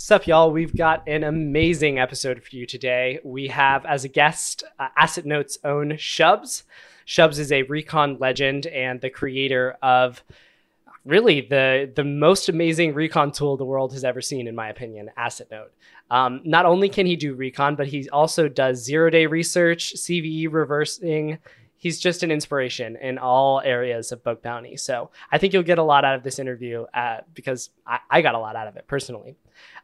Sup, y'all? We've got an amazing episode for you today. We have as a guest uh, Assetnote's own Shubs. Shubs is a recon legend and the creator of really the the most amazing recon tool the world has ever seen, in my opinion, Assetnote. Um, not only can he do recon, but he also does zero day research, CVE reversing. He's just an inspiration in all areas of bug bounty. So I think you'll get a lot out of this interview uh, because I, I, got a lot out of it personally.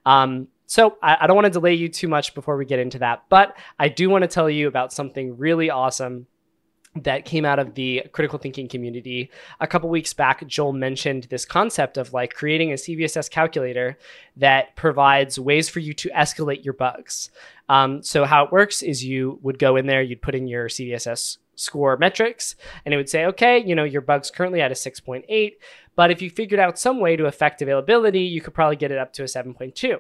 Um, so I, I don't want to delay you too much before we get into that, but I do want to tell you about something really awesome that came out of the critical thinking community. A couple weeks back, Joel mentioned this concept of like creating a CVSS calculator that provides ways for you to escalate your bugs. Um, so, how it works is you would go in there, you'd put in your CVSS score metrics, and it would say, okay, you know, your bug's currently at a 6.8, but if you figured out some way to affect availability, you could probably get it up to a 7.2.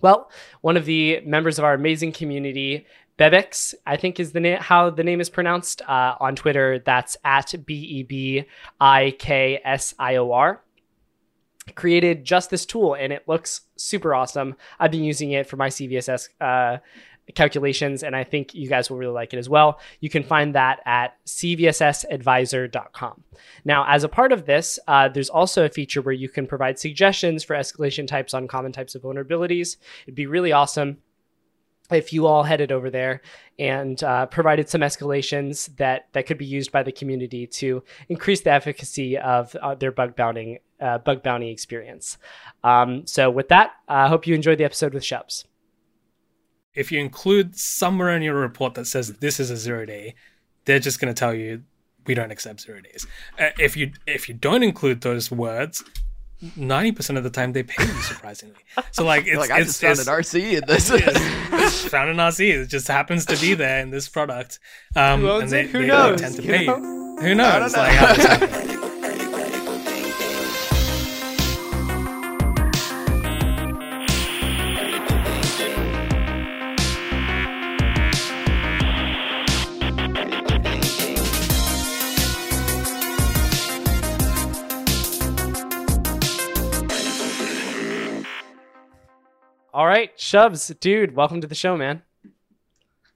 Well, one of the members of our amazing community Bebix, I think is the name how the name is pronounced uh, on Twitter. That's at B E B I K S I O R. Created just this tool and it looks super awesome. I've been using it for my CVSS uh, calculations and I think you guys will really like it as well. You can find that at cvssadvisor.com. Now, as a part of this, uh, there's also a feature where you can provide suggestions for escalation types on common types of vulnerabilities. It'd be really awesome if you all headed over there and uh, provided some escalations that that could be used by the community to increase the efficacy of uh, their bug bounty uh, bug bounty experience. Um, so with that, I hope you enjoyed the episode with Shubs. If you include somewhere in your report that says this is a zero day, they're just going to tell you we don't accept zero days. Uh, if you if you don't include those words, ninety percent of the time they pay you surprisingly. So like it's like I it's, just found it's, an RC in this. it's found an RC. It just happens to be there in this product. Um, Who owns and they, it? Who they knows? Tend to You pay. know? you. Who knows? know. Like All right, Shubs, dude, welcome to the show, man.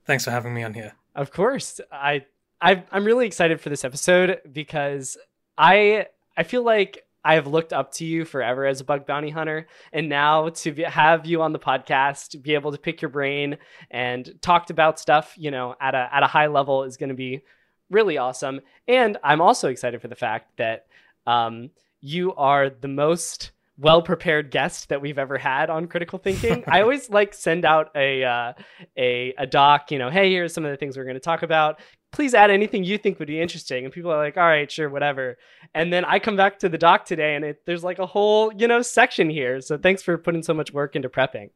Thanks for having me on here. Of course, I, I I'm really excited for this episode because I I feel like I have looked up to you forever as a bug bounty hunter, and now to be, have you on the podcast, be able to pick your brain and talked about stuff, you know, at a at a high level is going to be really awesome. And I'm also excited for the fact that um, you are the most well prepared guest that we've ever had on critical thinking. I always like send out a uh, a a doc, you know, hey, here's some of the things we're going to talk about. Please add anything you think would be interesting. And people are like, all right, sure, whatever. And then I come back to the doc today and it, there's like a whole, you know, section here. So thanks for putting so much work into prepping.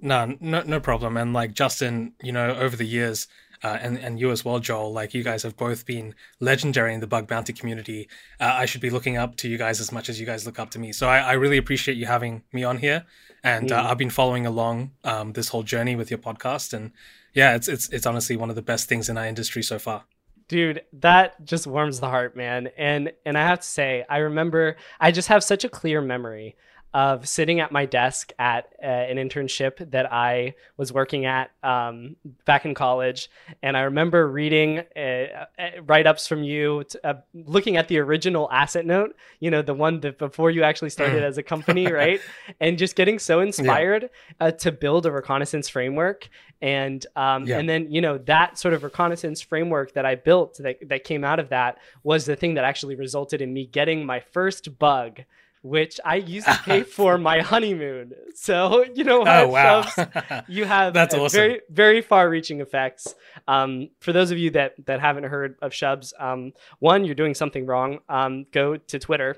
No, no, no problem. And like Justin, you know, over the years, uh, and and you as well, Joel. Like you guys have both been legendary in the bug bounty community. Uh, I should be looking up to you guys as much as you guys look up to me. So I, I really appreciate you having me on here, and uh, Mm. I've been following along um, this whole journey with your podcast. And yeah, it's it's it's honestly one of the best things in our industry so far. dude that just warms the heart man and and i have to say i remember i just have such a clear memory of sitting at my desk at uh, an internship that i was working at um, back in college. And i remember reading uh, uh, write-ups from you t- uh, looking at the original Assetnote you know the one that before you actually started as a company right? And just getting so inspired uh, to build a reconnaissance framework. And um, Yeah. and then you know that sort of reconnaissance framework that I built that that came out of that was the thing that actually resulted in me getting my first bug, which I used to pay for my honeymoon. So you know what, Oh wow, you have That's awesome. very very far reaching effects. Um, for those of you that that haven't heard of shubs um, one you're doing something wrong. Um, go to twitter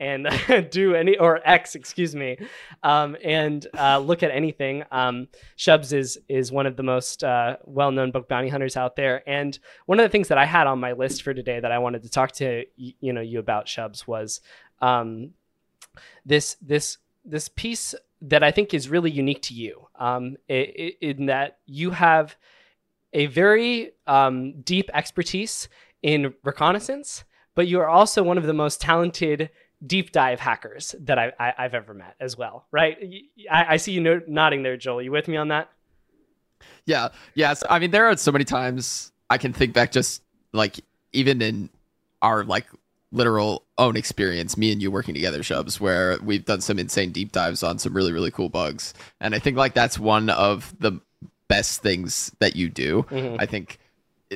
and do any or x excuse me um, and uh, look at anything. Um, shubs is is one of the most uh, well-known book bounty hunters out there. And one of the things that i had on my list for today that i wanted to talk to you know you about shubs was um, this this this piece that I think is really unique to you, um, in that you have a very um, deep expertise in reconnaissance, but you are also one of the most talented deep dive hackers that I, I have ever met as well, right? I, I see you no- nodding there, Joel. You with me on that? Yeah. Yes. I mean, there are so many times I can think back, just like even in our like literal own experience, me and you working together, Shubs, where we've done some insane deep dives on some really really cool bugs, and I think like that's one of the best things that you do. Mm-hmm. I think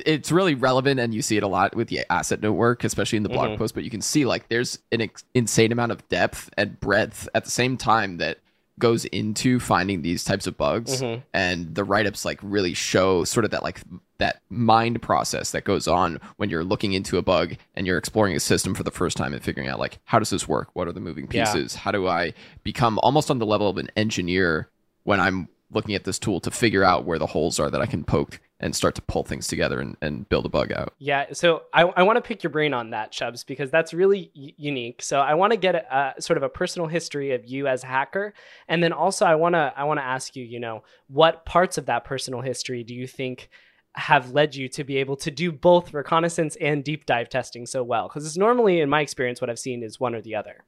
it's really relevant and you see it a lot with the asset network especially in the blog mm-hmm. post but you can see like there's an ex- insane amount of depth and breadth at the same time that goes into finding these types of bugs mm-hmm. and the write-ups like really show sort of that like that mind process that goes on when you're looking into a bug and you're exploring a system for the first time and figuring out like how does this work what are the moving pieces yeah. how do i become almost on the level of an engineer when i'm looking at this tool to figure out where the holes are that i can poke and start to pull things together and, and build a bug out. Yeah, so I, I want to pick your brain on that, Shubs, because that's really y- unique. So I want to get a, a, sort of a personal history of you as a hacker, and then also I want to I want to ask you, you know, what parts of that personal history do you think have led you to be able to do both reconnaissance and deep dive testing so well? Because it's normally, in my experience, what I've seen is one or the other.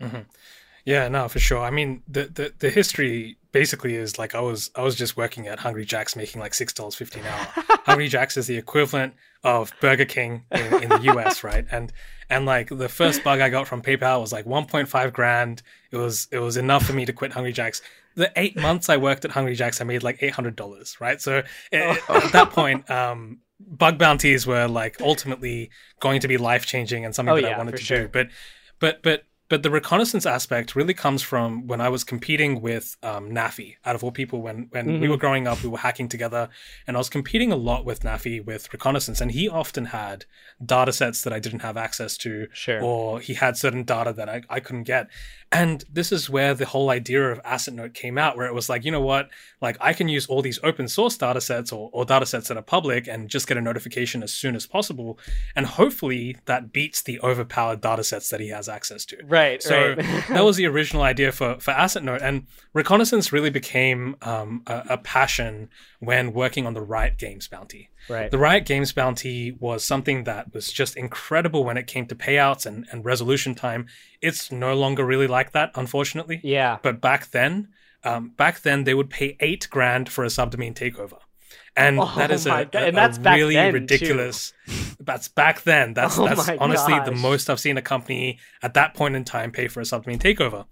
Mm-hmm. Yeah, no, for sure. I mean, the, the the history basically is like I was I was just working at Hungry Jack's making like six dollars fifty an hour. Hungry Jack's is the equivalent of Burger King in, in, the US, right? And and like the first bug I got from PayPal was like one point five grand. It was it was enough for me to quit Hungry Jack's. The eight months I worked at Hungry Jack's, I made like eight hundred dollars, right? So it, at that point, um, bug bounties were like ultimately going to be life changing and something oh, that yeah, I wanted to sure. do. But but but but the reconnaissance aspect really comes from when I was competing with um, Nafi. Out of all people, when when mm-hmm. we were growing up, we were hacking together, and I was competing a lot with Nafi with reconnaissance, and he often had data sets that I didn't have access to, sure. or he had certain data that I, I couldn't get. And this is where the whole idea of Assetnote came out, where it was like, you know what, like I can use all these open source data sets or, or data sets that are public and just get a notification as soon as possible, and hopefully that beats the overpowered data sets that he has access to. Right. So right. that was the original idea for for Assetnote, and reconnaissance really became um, a, a, passion when working on the Riot Games bounty. Right. The Riot Games bounty was something that was just incredible when it came to payouts and, and resolution time. It's no longer really like that, unfortunately. Yeah. But back then, um, back then they would pay eight grand for a subdomain takeover and oh that is a, a, and that's a really ridiculous. Too. That's back then. That's oh that's honestly gosh. the most I've seen a company at that point in time pay for a subdomain takeover,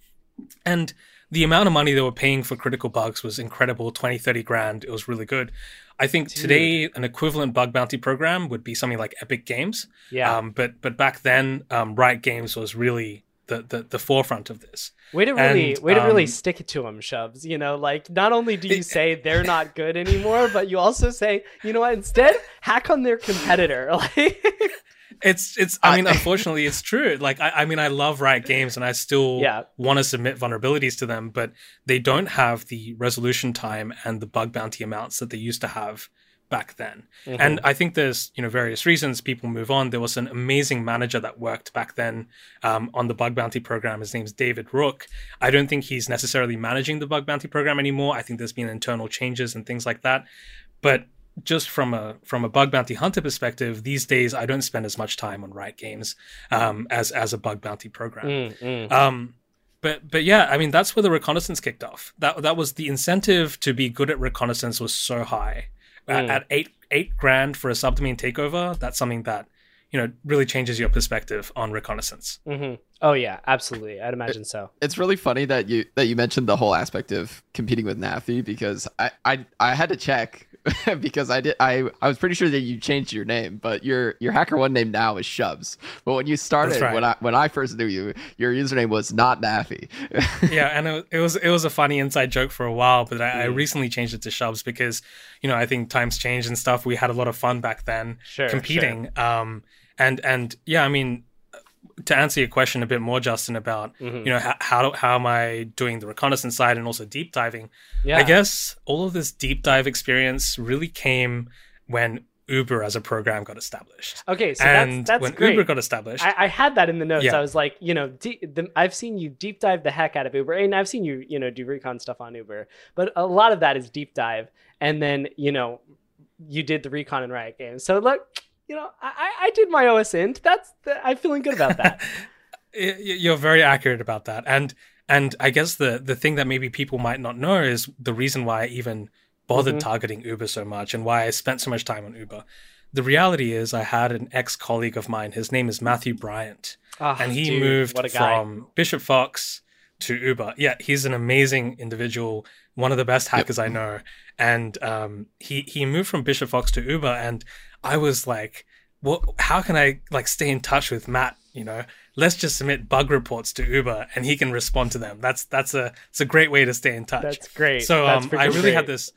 and the amount of money they were paying for critical bugs was incredible 20 30 grand it was really good i think Dude. today an equivalent bug bounty program would be something like epic games yeah um, but but back then um, riot games was really the, the, the forefront of this. Way to really, and, way to um, really stick it to them, Shubs. You know, like not only do you say they're not good anymore, but you also say, you know what? Instead, hack on their competitor. Like, it's it's. I mean, unfortunately, it's true. Like, I, I mean, I love Riot Games, and I still yeah. want to submit vulnerabilities to them, but they don't have the resolution time and the bug bounty amounts that they used to have back then. Mm-hmm. And I think there's, you know, various reasons people move on. There was an amazing manager that worked back then um, on the bug bounty program. His name's David Rook. I don't think he's necessarily managing the bug bounty program anymore. I think there's been internal changes and things like that. But just from a from a bug bounty hunter perspective, these days I don't spend as much time on Riot Games um, as as a bug bounty program. Mm, mm. Um, but but yeah, I mean that's where the reconnaissance kicked off. That that was the incentive to be good at reconnaissance was so high mm. at, at, eight eight grand for a subdomain takeover, that's something that you know really changes your perspective on reconnaissance. Mm-hmm. Oh yeah, absolutely. I'd imagine it, so. It's really funny that you that you mentioned the whole aspect of competing with Nafi because I I, I had to check because I did I I was pretty sure that you changed your name, but your your HackerOne name now is Shubs. But when you started right. when I when I first knew you, your username was not Nafi. yeah, and it, it, was it was a funny inside joke for a while, but I, mm. I, recently changed it to Shubs because you know I think times change and stuff. We had a lot of fun back then sure, competing. Sure. Um, and and yeah, I mean to answer your question a bit more, Justin, about mm-hmm. you know how, how how am I doing the reconnaissance side and also deep diving? Yeah. I guess all of this deep dive experience really came when Uber as a program got established. Okay, so and that's, that's when great. Uber got established. I, I had that in the notes. Yeah. I was like, you know, the, I've seen you deep dive the heck out of Uber, and I've seen you, you know, do recon stuff on Uber, but a lot of that is deep dive, and then you know, you did the recon and Riot games. So look, you know, I, I did my OSINT. That's the, I'm feeling good about that. Y- y- You're very accurate about that, and and I guess the the thing that maybe people might not know is the reason why I even bothered Mhm. targeting Uber so much and why I spent so much time on Uber. The reality is, I had an ex colleague of mine. His name is Matthew Bryant, Ah, and he dude, moved what a guy. from Bishop Fox to Uber. Yeah, he's an amazing individual, one of the best hackers I know. And um, he he moved from Bishop Fox to Uber, and I was like, well, How can I like stay in touch with Matt? You know, let's just submit bug reports to Uber, and he can respond to them. That's that's a it's a great way to stay in touch. That's great. So um, I really had this.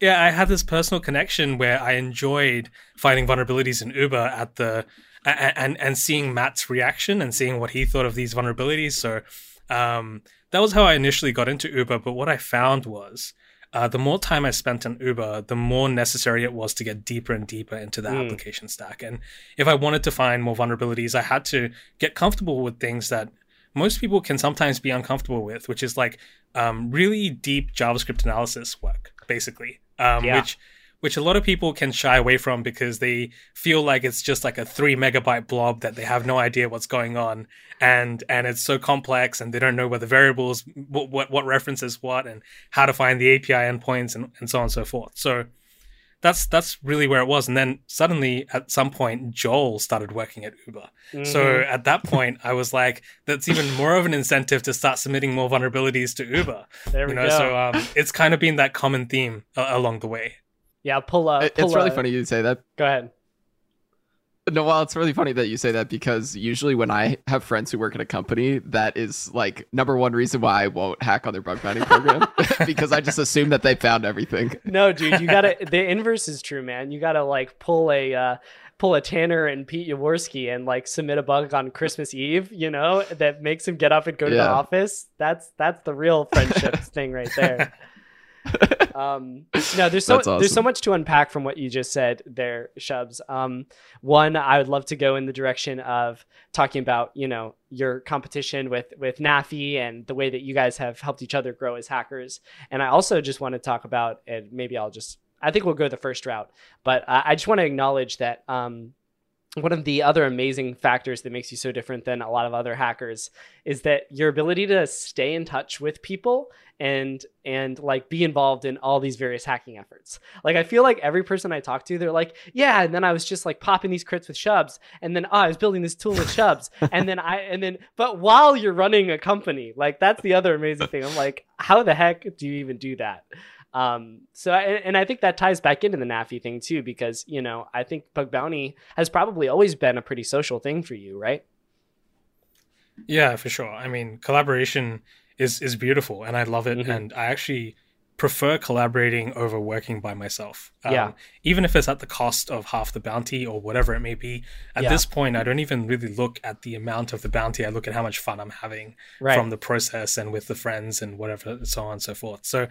Yeah, I had this personal connection where I enjoyed finding vulnerabilities in Uber at the and and seeing Matt's reaction and seeing what he thought of these vulnerabilities. So um, that was how I initially got into Uber. But what I found was uh, the more time I spent on Uber, the more necessary it was to get deeper and deeper into the Mm. application stack. And if I wanted to find more vulnerabilities, I had to get comfortable with things that most people can sometimes be uncomfortable with, which is like um, really deep JavaScript analysis work, basically, um, Yeah. which which a lot of people can shy away from because they feel like it's just like a three megabyte blob that they have no idea what's going on, and and it's so complex, and they don't know where the variables, what what, what references what, and how to find the API endpoints, and, and so on and so forth. So that's that's really where it was, and then suddenly at some point Joel started working at Uber. So Mhm. at that point, I was like, that's even more of an incentive to start submitting more vulnerabilities to Uber. there we You know, go. so um, it's kind of been that common theme uh, along the way. Yeah, pull up. Pull it's really a- funny you say that. Go ahead. No, well, it's really funny that you say that because usually when I have friends who work at a company, that is like number one reason why I won't hack on their bug bounty program because I just assume that they found everything. No, dude, you gotta. the inverse is true, man. You gotta like pull a. Uh, Pull a Tanner and Pete Yaworski and like submit a bug on Christmas Eve, you know, that makes him get up and go to the office. That's that's the real friendships thing right there. um no there's so That's there's so much to unpack from what you just said there shubs. Um one i would love to go in the direction of talking about you know your competition with with nafi and the way that you guys have helped each other grow as hackers. And i also just want to talk about and maybe i'll just i think we'll go the first route but i, I just want to acknowledge that um one of the other amazing factors that makes you so different than a lot of other hackers is that your ability to stay in touch with people and and like be involved in all these various hacking efforts. Like I feel like every person I talk to, they're like, yeah, and then I was just like popping these crits with Shubs, and then oh, I was building this tool with Shubs, and then I and then but while you're running a company, like that's the other amazing thing. I'm like, how the heck do you even do that? Um, so I, and I think that ties back into the NAFI thing too, because you know I think bug bounty has probably always been a pretty social thing for you, right? Yeah, for sure. I mean, collaboration is is beautiful, and I love it. Mhm. And I actually prefer collaborating over working by myself. Um, Yeah. Even if it's at the cost of half the bounty or whatever it may be. At Yeah. this point, I don't even really look at the amount of the bounty. I look at how much fun I'm having Right. from the process and with the friends and whatever, so on and so forth. So,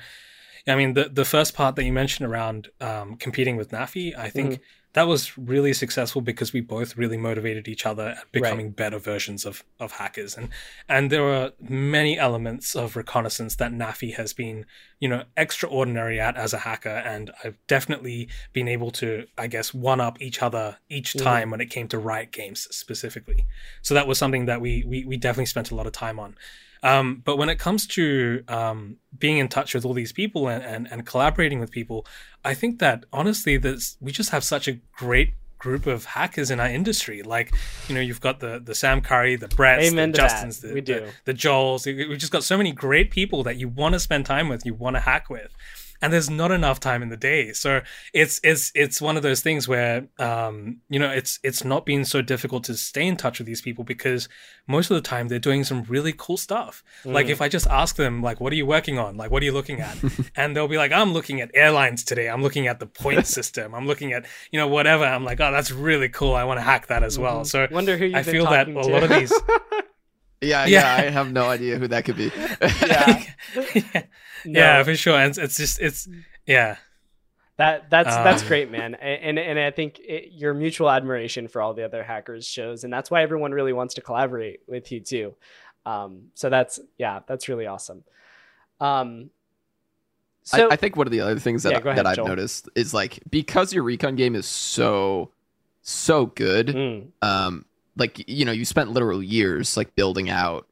I mean, the the first part that you mentioned around um, competing with Nafi, I think Mm-hmm. that was really successful because we both really motivated each other at becoming better versions of of hackers, and and there are many elements of reconnaissance that Nafi has been, you know, extraordinary at as a hacker, and I've definitely been able to, I guess, one up each other each Mhm. time when it came to riot games specifically. So that was something that we we, we definitely spent a lot of time on. Um, but when it comes to um, being in touch with all these people and, and, and collaborating with people, I think that honestly, there's, we just have such a great group of hackers in our industry. Like, you know, you've got the the Sam Curry, the Bretts, Amen the. Justins, the, We the, do. the Joels. We've just got so many great people that you want to spend time with, you want to hack with. And there's not enough time in the day, so it's it's it's one of those things where um, you know it's it's not been so difficult to stay in touch with these people because most of the time they're doing some really cool stuff. Like Mhm. if I just ask them like, "What are you working on? Like, what are you looking at?" and they'll be like, "I'm looking at airlines today. I'm looking at the point system. I'm looking at you know whatever." I'm like, "Oh, that's really cool. I want to hack that as well." Mhm. So wonder who you've I been feel that a to. lot of these Yeah, Yeah. yeah, I have no idea who that could be. Yeah. yeah, No. yeah, for sure. And it's, it's just it's yeah. That that's that's Um, great, man, A- and and I think it, your mutual admiration for all the other hackers shows, and that's why everyone really wants to collaborate with you too. Um, so that's yeah, that's really awesome. Um, so I, I think one of the other things that Yeah, ahead, that I've Joel. noticed is like because your recon game is so so good, Mm, um, like you know you spent literal years like building out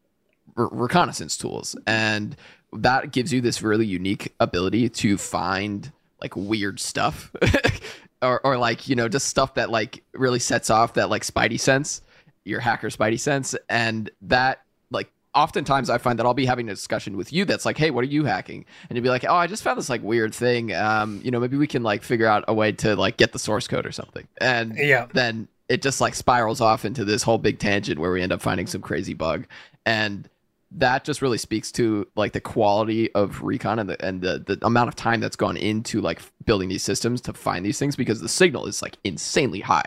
re- reconnaissance tools. And that gives you this really unique ability to find like weird stuff or, or like you know just stuff that like really sets off that like spidey sense your hacker spidey sense. And that like oftentimes i find that i'll be having a discussion with you that's like hey what are you hacking? And you'll be like oh i just found this like weird thing. Um you know maybe we can like figure out a way to like get the source code or something. And Yeah. then it just like spirals off into this whole big tangent where we end up finding some crazy bug. And that just really speaks to like the quality of recon and the and the, the amount of time that's gone into like building these systems to find these things because the signal is like insanely high.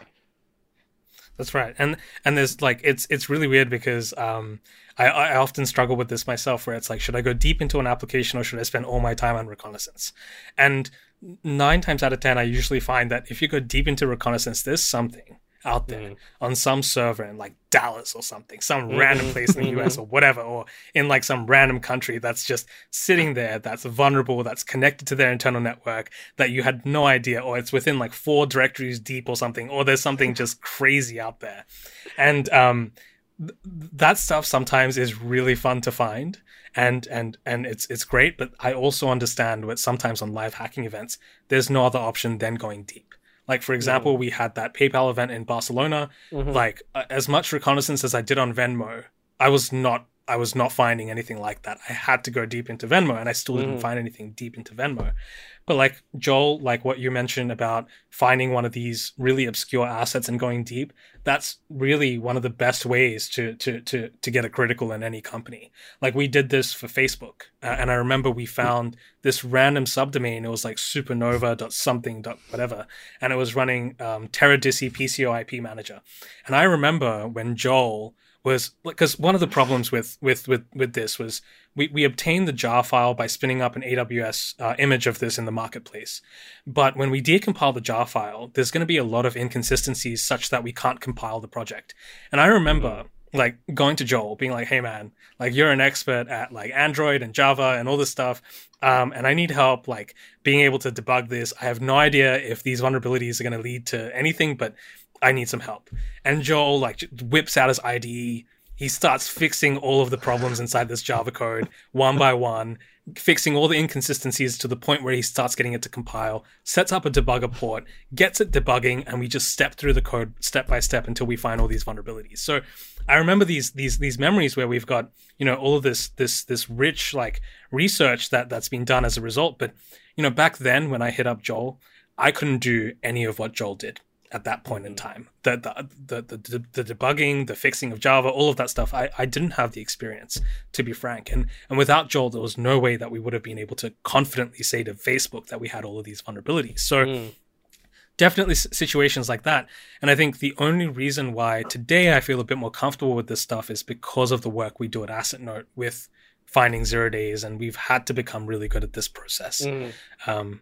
That's right, and and there's like it's it's really weird because um I I often struggle with this myself where it's like should I go deep into an application or should I spend all my time on reconnaissance, and nine times out of ten I usually find that if you go deep into reconnaissance, there's something out there mm-hmm. on some server in like Dallas or something, some mm-hmm. random place in the US mm-hmm. or whatever, or in like some random country that's just sitting there, that's vulnerable, that's connected to their internal network that you had no idea, or it's within like four directories deep or something, or there's something just crazy out there. And um, th- that stuff sometimes is really fun to find. And and and it's it's great, but I also understand what sometimes on live hacking events, there's no other option than going deep. Like for example, we had that PayPal event in Barcelona. Mhm. Like as much reconnaissance as I did on Venmo, I was not I was not finding anything like that. I had to go deep into Venmo, and I still didn't Mhm. find anything deep into Venmo. But like Joel, like what you mentioned about finding one of these really obscure assets and going deep, that's really one of the best ways to to to to get a critical in any company. Like we did this for Facebook, uh, and I remember we found this random subdomain. It was like supernova dot something dot whatever, and it was running um, Teradici PCoIP manager. And I remember when Joel was because one of the problems with with with with this was we we obtained the jar file by spinning up an AWS uh, image of this in the marketplace, but when we decompile the jar file, there's going to be a lot of inconsistencies such that we can't compile the project. And I remember like going to Joel, being like, "Hey man, like you're an expert at like Android and Java and all this stuff, um, and I need help like being able to debug this. I have no idea if these vulnerabilities are going to lead to anything, but I need some help." And Joel like whips out his IDE. He starts fixing all of the problems inside this Java code one by one, fixing all the inconsistencies to the point where he starts getting it to compile, sets up a debugger port, gets it debugging, and we just step through the code step by step until we find all these vulnerabilities. So I remember these these these memories where we've got you know all of this this this rich like research that that's been done as a result. But you know back then when I hit up Joel, I couldn't do any of what Joel did at that point in time. The the, the the the debugging, the fixing of Java, all of that stuff, I, I didn't have the experience, to be frank. And and without Joel, there was no way that we would have been able to confidently say to Facebook that we had all of these vulnerabilities. So Mm. definitely situations like that. And I think the only reason why today I feel a bit more comfortable with this stuff is because of the work we do at Assetnote with finding zero days, and we've had to become really good at this process. Mm. Um,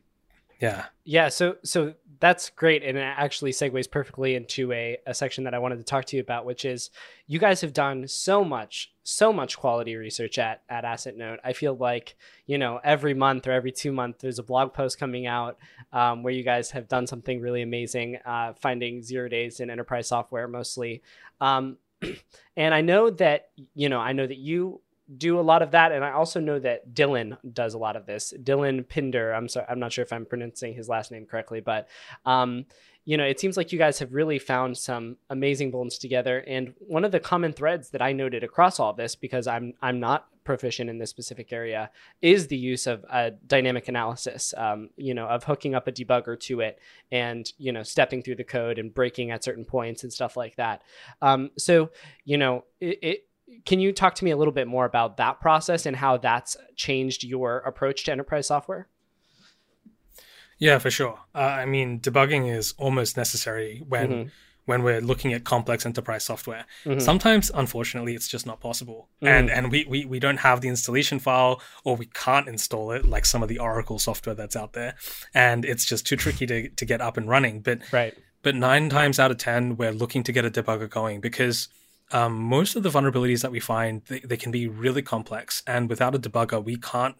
yeah. Yeah, so so that's great, and it actually segues perfectly into a, a section that I wanted to talk to you about, which is you guys have done so much, so much quality research at at Assetnote. I feel like you know every month or every two months there's a blog post coming out um, where you guys have done something really amazing, uh, finding zero days in enterprise software mostly. Um, and I know that you know I know that you do a lot of that and i also know that dylan does a lot of this. Dylan Pindur i'm sorry i'm not sure if i'm pronouncing his last name correctly but um, you know it seems like you guys have really found some amazing bones together. And one of the common threads that i noted across all this because i'm i'm not proficient in this specific area is the use of uh, dynamic analysis um, you know of hooking up a debugger to it and you know stepping through the code and breaking at certain points and stuff like that. Um, so you know it, it can you talk to me a little bit more about that process and how that's changed your approach to enterprise software? Yeah, for sure. Uh, I mean, debugging is almost necessary when Mhm. when we're looking at complex enterprise software. Mhm. Sometimes, unfortunately, it's just not possible, Mhm. and and we, we we don't have the installation file, or we can't install it like some of the Oracle software that's out there, and it's just too tricky to to get up and running. But Right. but nine times out of ten, we're looking to get a debugger going because um, most of the vulnerabilities that we find they, they can be really complex, and without a debugger, we can't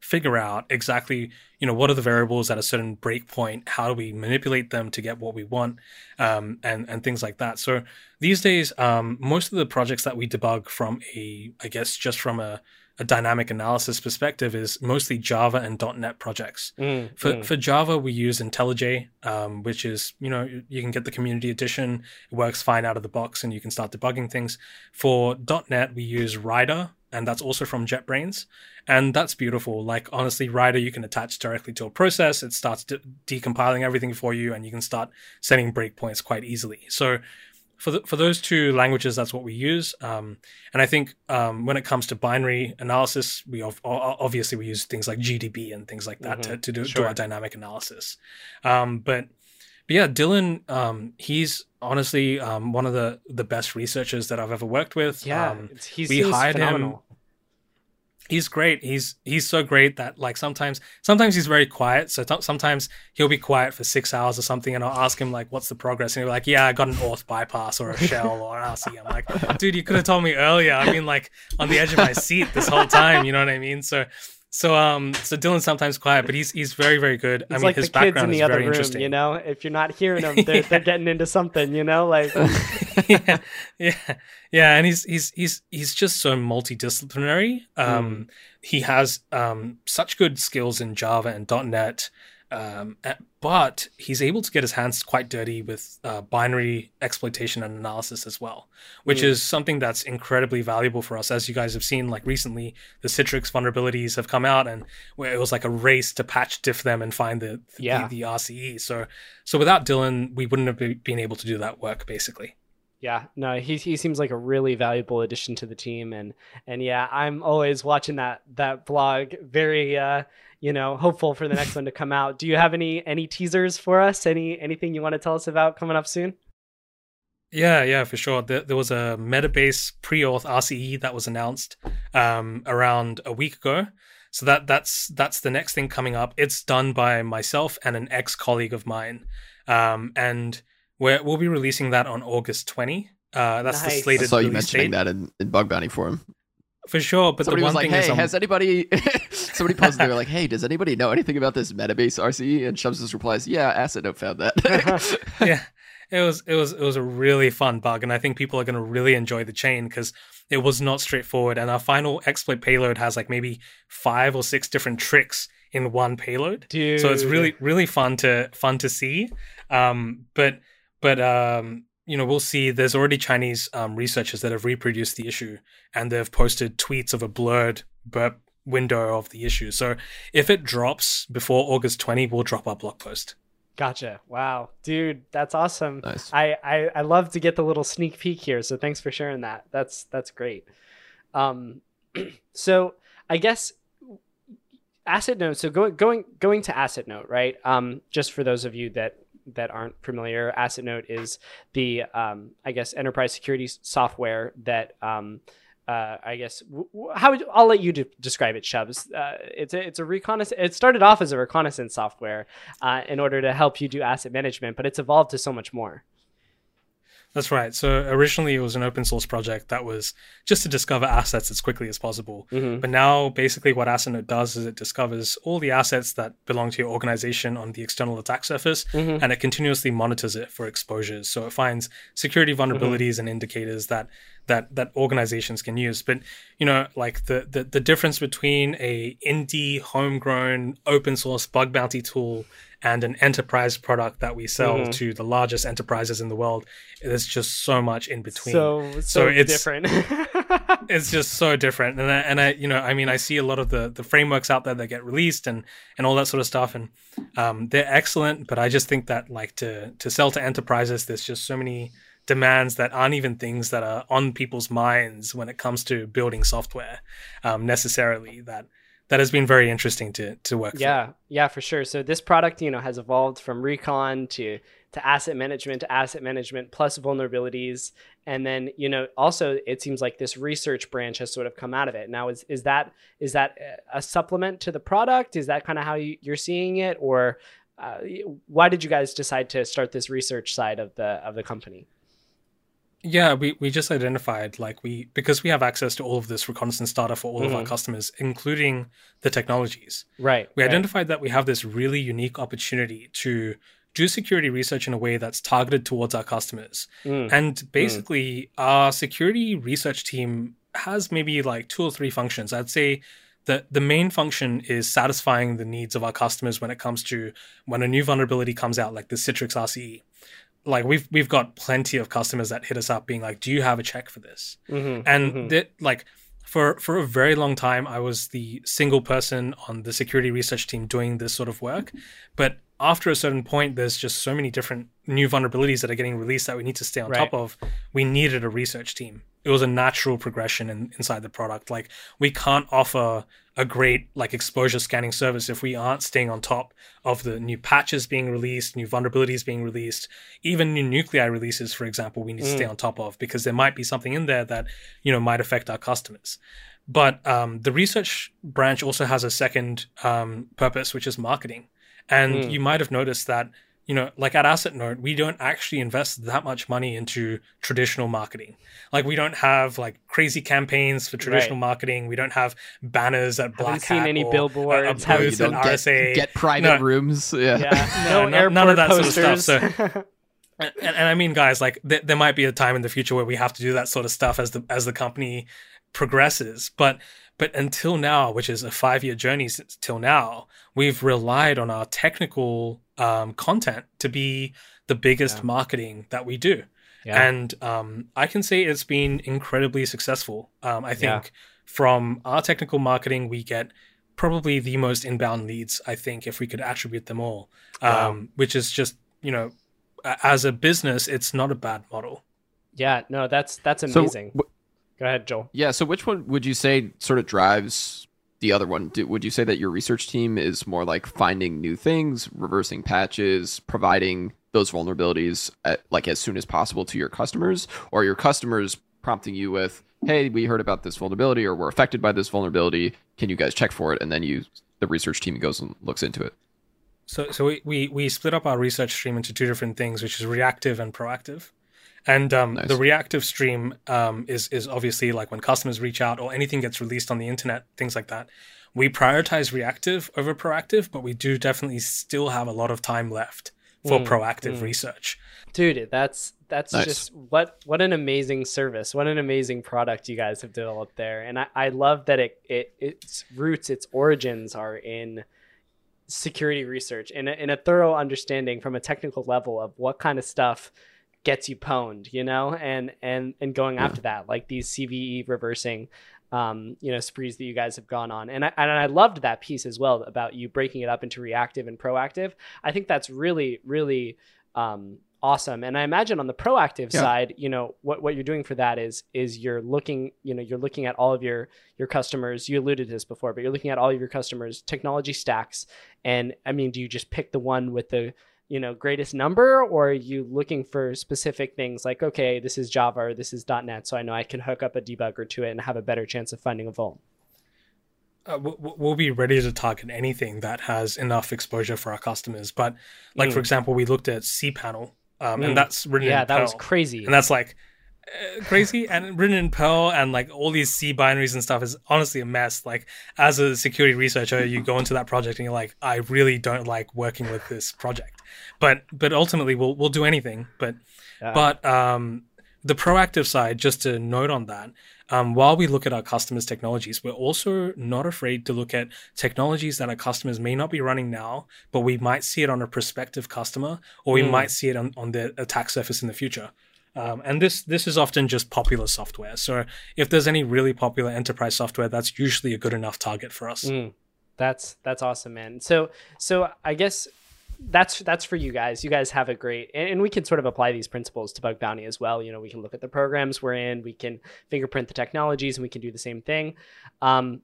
figure out exactly you know what are the variables at a certain breakpoint how do we manipulate them to get what we want um, and and things like that. So these days um, most of the projects that we debug from a i guess just from a, a dynamic analysis perspective is mostly java and net projects Mm, for, mm. for Java, we use IntelliJ, um, which is, you know, you can get the community edition. It works fine out of the box and you can start debugging things. For .NET, we use Rider, and that's also from JetBrains. And that's beautiful. Like, honestly, Rider, you can attach directly to a process. It starts de- decompiling everything for you, and you can start setting breakpoints quite easily. So, for the, for those two languages, that's what we use. Um, and I think um, when it comes to binary analysis, we ov- obviously we use things like GDB and things like that to, Mhm. to do, do Sure. our dynamic analysis. Um, but but yeah, Dylan, um, he's honestly um, one of the the best researchers that I've ever worked with. Yeah, Um, it's, we seems hired him phenomenal. He's great. He's he's so great that like sometimes sometimes he's very quiet. So t- sometimes he'll be quiet for six hours or something, and I'll ask him like, "What's the progress?" And he'll be like, "Yeah, I got an auth bypass or a shell or an RC." I'm like, "Dude, you could have told me earlier. I've been like on the edge of my seat this whole time. You know what I mean?" So. So um so Dylan's sometimes quiet, but he's he's very very good. It's I mean like his the kids in background the is other very room, interesting. you know. If you're not hearing them, they're, they're getting into something, you know. Like, yeah, yeah, yeah, and he's he's he's he's just so multidisciplinary. Um, he has um such good skills in Java and .NET, um, but he's able to get his hands quite dirty with uh, binary exploitation and analysis as well, which Mm. is something that's incredibly valuable for us. As you guys have seen, like recently, the Citrix vulnerabilities have come out, and it was like a race to patch diff them and find the the, Yeah. the RCE. So so without Dylan, we wouldn't have been able to do that work basically. yeah, no, he he seems like a really valuable addition to the team, and and yeah, I'm always watching that that blog, very uh, you know, hopeful for the next one to come out. Do you have any any teasers for us? Any anything you want to tell us about coming up soon? Yeah, yeah, for sure. There, there was a Metabase pre-auth RCE that was announced um, around a week ago. So that that's that's the next thing coming up. It's done by myself and an ex-colleague of mine, um, and we're, we'll be releasing that on August 20. Uh, that's the Nice. I slated saw you release mentioning date that in, in Bug Bounty Forum. For sure. But somebody the was like, thing "Hey, is, um, has anybody?" somebody posted. They were like, "Hey, does anybody know anything about this Metabase RCE?" And Shubs just replies, "Yeah, Assetnote found that." yeah it was it was it was a really fun bug and i think people are going to really enjoy the chain because it was not straightforward and our final exploit payload has like maybe five or six different tricks in one payload Dude, so it's really really fun to fun to see um but but um you know we'll see there's already chinese um, researchers that have reproduced the issue and they've posted tweets of a blurred burp window of the issue so if it drops before august 20 we'll drop our blog post Gotcha. Wow, dude, that's awesome. nice. I, I I love to get the little sneak peek here, so thanks for sharing that. That's that's great. Um, so I guess Assetnote. So going going going to Assetnote, right? Um, just for those of you that that aren't familiar, Assetnote is the um, I guess enterprise security software that um, uh, I guess w- how would, I'll let you de- describe it, Shubs. Uh, it's a it's a reconnaissance. It started off as a reconnaissance software uh, in order to help you do asset management, but it's evolved to so much more. That's right. So originally it was an open source project that was just to discover assets as quickly as possible. Mm-hmm. But now basically what Assetnote does is it discovers all the assets that belong to your organization on the external attack surface Mhm. and it continuously monitors it for exposures. So it finds security vulnerabilities and indicators that that that organizations can use. But you know, like the the, the difference between a indie homegrown open source bug bounty tool and an enterprise product that we sell Mhm. to the largest enterprises in the world, there's just so much in between So so, So it's- different. it's just so different and I, and I you know I mean I see a lot of the the frameworks out there that get released and and all that sort of stuff and um, they're excellent but I just think that like to to sell to enterprises there's just so many demands that aren't even things that are on people's minds when it comes to building software um, necessarily that that has been very interesting to to work through. yeah, yeah, for sure. So this product, you know, has evolved from recon to to asset management to asset management plus vulnerabilities, and then you know also it seems like this research branch has sort of come out of it. Now is is that is that a supplement to the product? Is that kind of how you, you're seeing it, or uh, why did you guys decide to start this research side of the of the company? Yeah, we, we just identified like we because we have access to all of this reconnaissance data for all of our Mhm. customers, including the technologies. Right. We right. identified that we have this really unique opportunity to do security research in a way that's targeted towards our customers. Mm, And basically, our security research team has maybe like two or three functions. I'd say the the main function is satisfying the needs of our customers when it comes to when a new vulnerability comes out, like the Citrix RCE. Like we've we've got plenty of customers that hit us up being like, "Do you have a check for this?" mhm, and mhm. that like for for a very long time i was the single person on the security research team doing this sort of work but after a certain point there's just so many different new vulnerabilities that are getting released that we need to stay on Right. top of we needed a research team it was a natural progression in, inside the product like we can't offer a great like exposure scanning service if we aren't staying on top of the new patches being released new vulnerabilities being released even new nuclei releases for example we need to stay Mm. on top of because there might be something in there that you know might affect our customers but um, the research branch also has a second um, purpose which is marketing and Mm. you might have noticed that you know like at Assetnote, we don't actually invest that much money into traditional marketing like we don't have like crazy campaigns for traditional marketing we don't have banners at black We Haven't seen any or billboards, a haven't you seen- don't RSA get, get private No. rooms. Yeah. Yeah. No, No, no- none of that sort of posters. stuff, and, and I mean, guys, like th- there might be a time in the future where we have to do that sort of stuff as the as the company progresses. But but until now, which is a five year journey since till now, we've relied on our technical um, content to be the biggest Yeah. marketing that we do. Yeah. And um, I can say it's been incredibly successful. Um, I think Yeah. from our technical marketing, we get probably the most inbound leads, I think, if we could attribute them all, um, Wow. which is just, you know, as a business, it's not a bad model. yeah. No, that's that's So, amazing. Go ahead, Joel. Yeah. So which one would you say sort of drives the other one? Do, would you say that your research team is more like finding new things, reversing patches, providing those vulnerabilities at, like as soon as possible to your customers, or your customers prompting you with, "Hey, we heard about this vulnerability, or we're affected by this vulnerability. Can you guys check for it?" And then you, the research team, goes and looks into it. So, so we, we, we split up our research stream into two different things, which is reactive and proactive. And um, Nice. the reactive stream um, is is obviously like when customers reach out or anything gets released on the internet, things like that. We prioritize reactive over proactive, but we do definitely still have a lot of time left for Mm, proactive mm. research. dude that's that's Nice. just what what an amazing service what an amazing product you guys have developed there and i, I love that it, it its roots its origins are in security research in a, in a thorough understanding from a technical level of what kind of stuff gets you pwned you know and and and going Yeah. after that like these cve reversing um, you know sprees that you guys have gone on. And I, and I loved that piece as well about you breaking it up into reactive and proactive. I think that's really really um, awesome. And i imagine on the proactive Yeah. side you know what, what you're doing for that is is you're looking you know you're looking at all of your your customers. You alluded to this before but you're looking at all of your customers technology stacks. And i mean do you just pick the one with the you know greatest number or are you looking for specific things like okay this is java or this is net so i know i can hook up a debugger to it and have a better chance of finding a vuln Uh, we'll be ready to target anything that has enough exposure for our customers. But like, for Mm. example, we looked at cPanel, um, Mm. and that's written yeah that was crazy and that's like uh, crazy and written in Perl and like all these C binaries and stuff is honestly a mess. Like as a security researcher, you go into that project and you're like, I really don't like working with this project. But but ultimately, we'll we'll do anything. But but um, the proactive side, just to note on that, um, while we look at our customers' technologies, we're also not afraid to look at technologies that our customers may not be running now, but we might see it on a prospective customer, or we Mm. might see it on, on the attack surface in the future. Um, and this this is often just popular software. So if there's any really popular enterprise software, that's usually a good enough target for us. Mm, that's that's awesome, man. So so I guess that's that's for you guys. You guys have a great, and, and we can sort of apply these principles to Bug Bounty as well. You know, we can look at the programs we're in, we can fingerprint the technologies, and we can do the same thing. Um,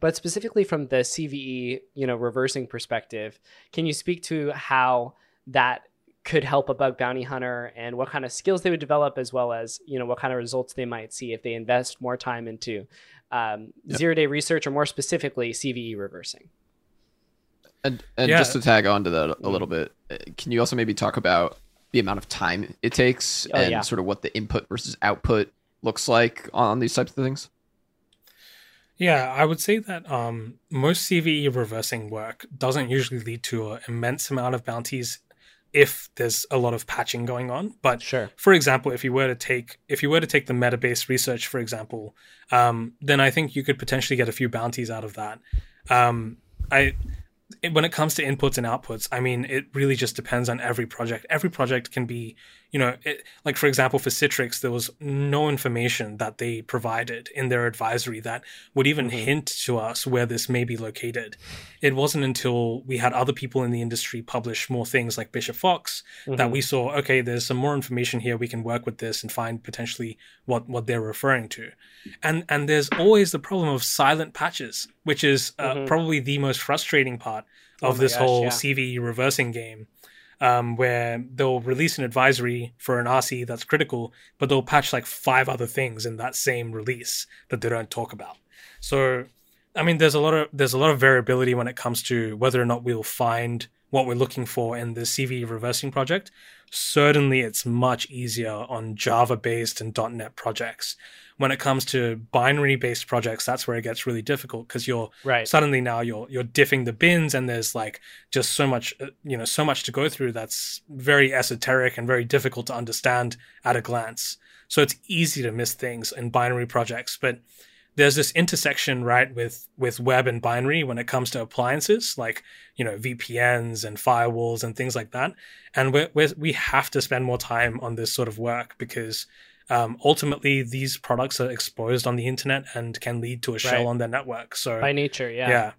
but specifically from the CVE, you know, reversing perspective, can you speak to how that could help a bug bounty hunter and what kind of skills they would develop as well as you know what kind of results they might see if they invest more time into um, Yep. zero day research or more specifically cve reversing And and Yeah. just to tag on to that a little bit, uh, can you also maybe talk about the amount of time it takes Oh, and yeah. sort of what the input versus output looks like on these types of things? Yeah, I would say that um, most CVE reversing work doesn't usually lead to an immense amount of bounties if there's a lot of patching going on. But Sure. for example, if you were to take if you were to take the Metabase research, for example, um, then I think you could potentially get a few bounties out of that. Um, I when it comes to inputs and outputs, I mean, it really just depends on every project. Every project can be, you know, it, like for example, for Citrix, there was no information that they provided in their advisory that would even mm-hmm. hint to us where this may be located. It wasn't until we had other people in the industry publish more things like Bishop Fox that we mm-hmm. saw, okay, there's some more information here. We can work with this and find potentially what, what they're referring to. And, and there's always the problem of silent patches, which is uh, mm-hmm. probably the most frustrating part Oh of my this gosh, whole yeah. CVE reversing game, um, where they'll release an advisory for an RC that's critical, but they'll patch like five other things in that same release that they don't talk about. So, I mean, there's a lot of there's a lot of variability when it comes to whether or not we'll find what we're looking for in the CVE reversing project. Certainly, it's much easier on Java-based and .NET projects. When it comes to binary-based projects, that's where it gets really difficult because you're Right. suddenly now you're you're diffing the bins and there's like just so much uh, you know so much to go through that's very esoteric and very difficult to understand at a glance so it's easy to miss things in binary projects but there's this intersection right with with web and binary when it comes to appliances like you know vpns and firewalls and things like that and we we we have to spend more time on this sort of work because um, ultimately these products are exposed on the internet and can lead to a shell Right. on their network so By nature, yeah. yeah.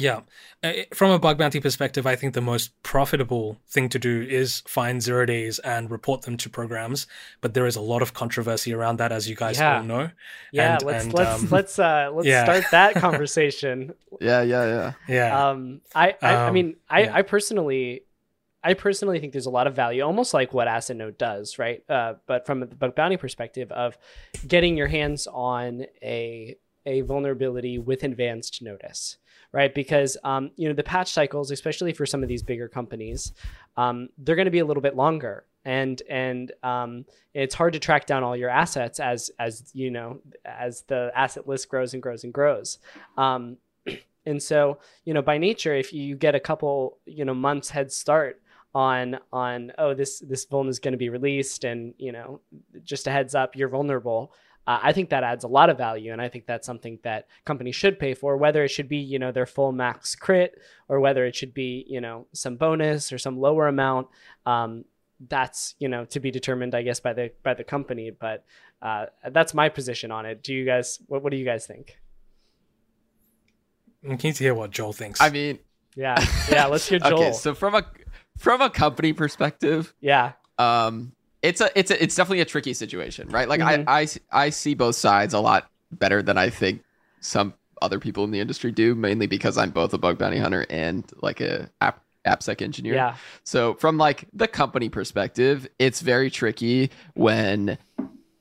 Yeah. Uh, From a bug bounty perspective, I think the most profitable thing to do is find zero days and report them to programs. But there is a lot of controversy around that, as you guys Yeah. all know. Yeah, And- let's and, let's um, let's uh let's yeah. start that conversation. Yeah, yeah, yeah. Yeah. um I I, I Um, mean I yeah. I personally I personally think there's a lot of value, almost like what Assetnote does, right? Uh, but from the bug bounty perspective of getting your hands on a a vulnerability with advanced notice, right? Because um, you know the patch cycles, especially for some of these bigger companies, um, they're going to be a little bit longer, and and um, it's hard to track down all your assets as as you know as the asset list grows and grows and grows. Um, and so you know by nature if you get a couple you know months head start on on oh this this vuln is going to be released and you know just a heads up you're vulnerable uh, i think that adds a lot of value and i think that's something that companies should pay for whether it should be you know their full max crit or whether it should be you know some bonus or some lower amount. Um, that's you know to be determined i guess by the by the company but uh, that's my position on it. Do you guys what, what do you guys think? I'm keen to hear what Joel thinks. I mean, yeah. Yeah let's hear joel. okay, so from a from a company perspective, yeah. um, it's a it's a it's definitely a tricky situation, right? Like Mhm. I, I I see both sides a lot better than I think some other people in the industry do, mainly because I'm both a bug bounty hunter and like a app AppSec engineer. yeah So from like the company perspective, it's very tricky when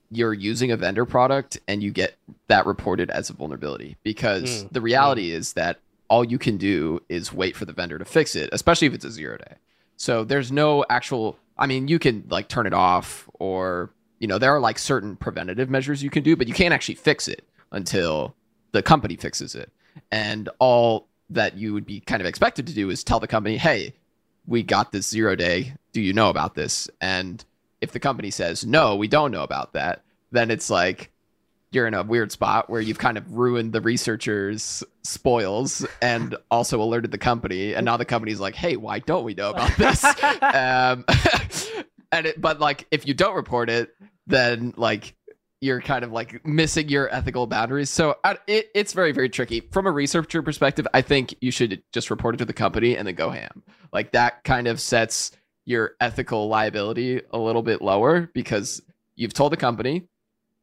you're using a vendor product and you get that reported as a vulnerability because Mm, the reality is that all you can do is wait for the vendor to fix it, especially if it's a zero day. So there's no actual I mean, you can like turn it off or you know, there are like certain preventative measures you can do, but you can't actually fix it until the company fixes it. And all that you would be kind of expected to do is tell the company, "Hey, we got this zero day. Do you know about this?" And if the company says, "No, we don't know about that," then it's like you're in a weird spot where you've kind of ruined the researchers' spoils and also alerted the company. And now the company's like, "Hey, why don't we know about this?" um, and it, but like if you don't report it, then like you're kind of like missing your ethical boundaries. So it, it's very, very tricky. From a researcher perspective, I think you should just report it to the company and then go ham. Like that kind of sets your ethical liability a little bit lower because you've told the company.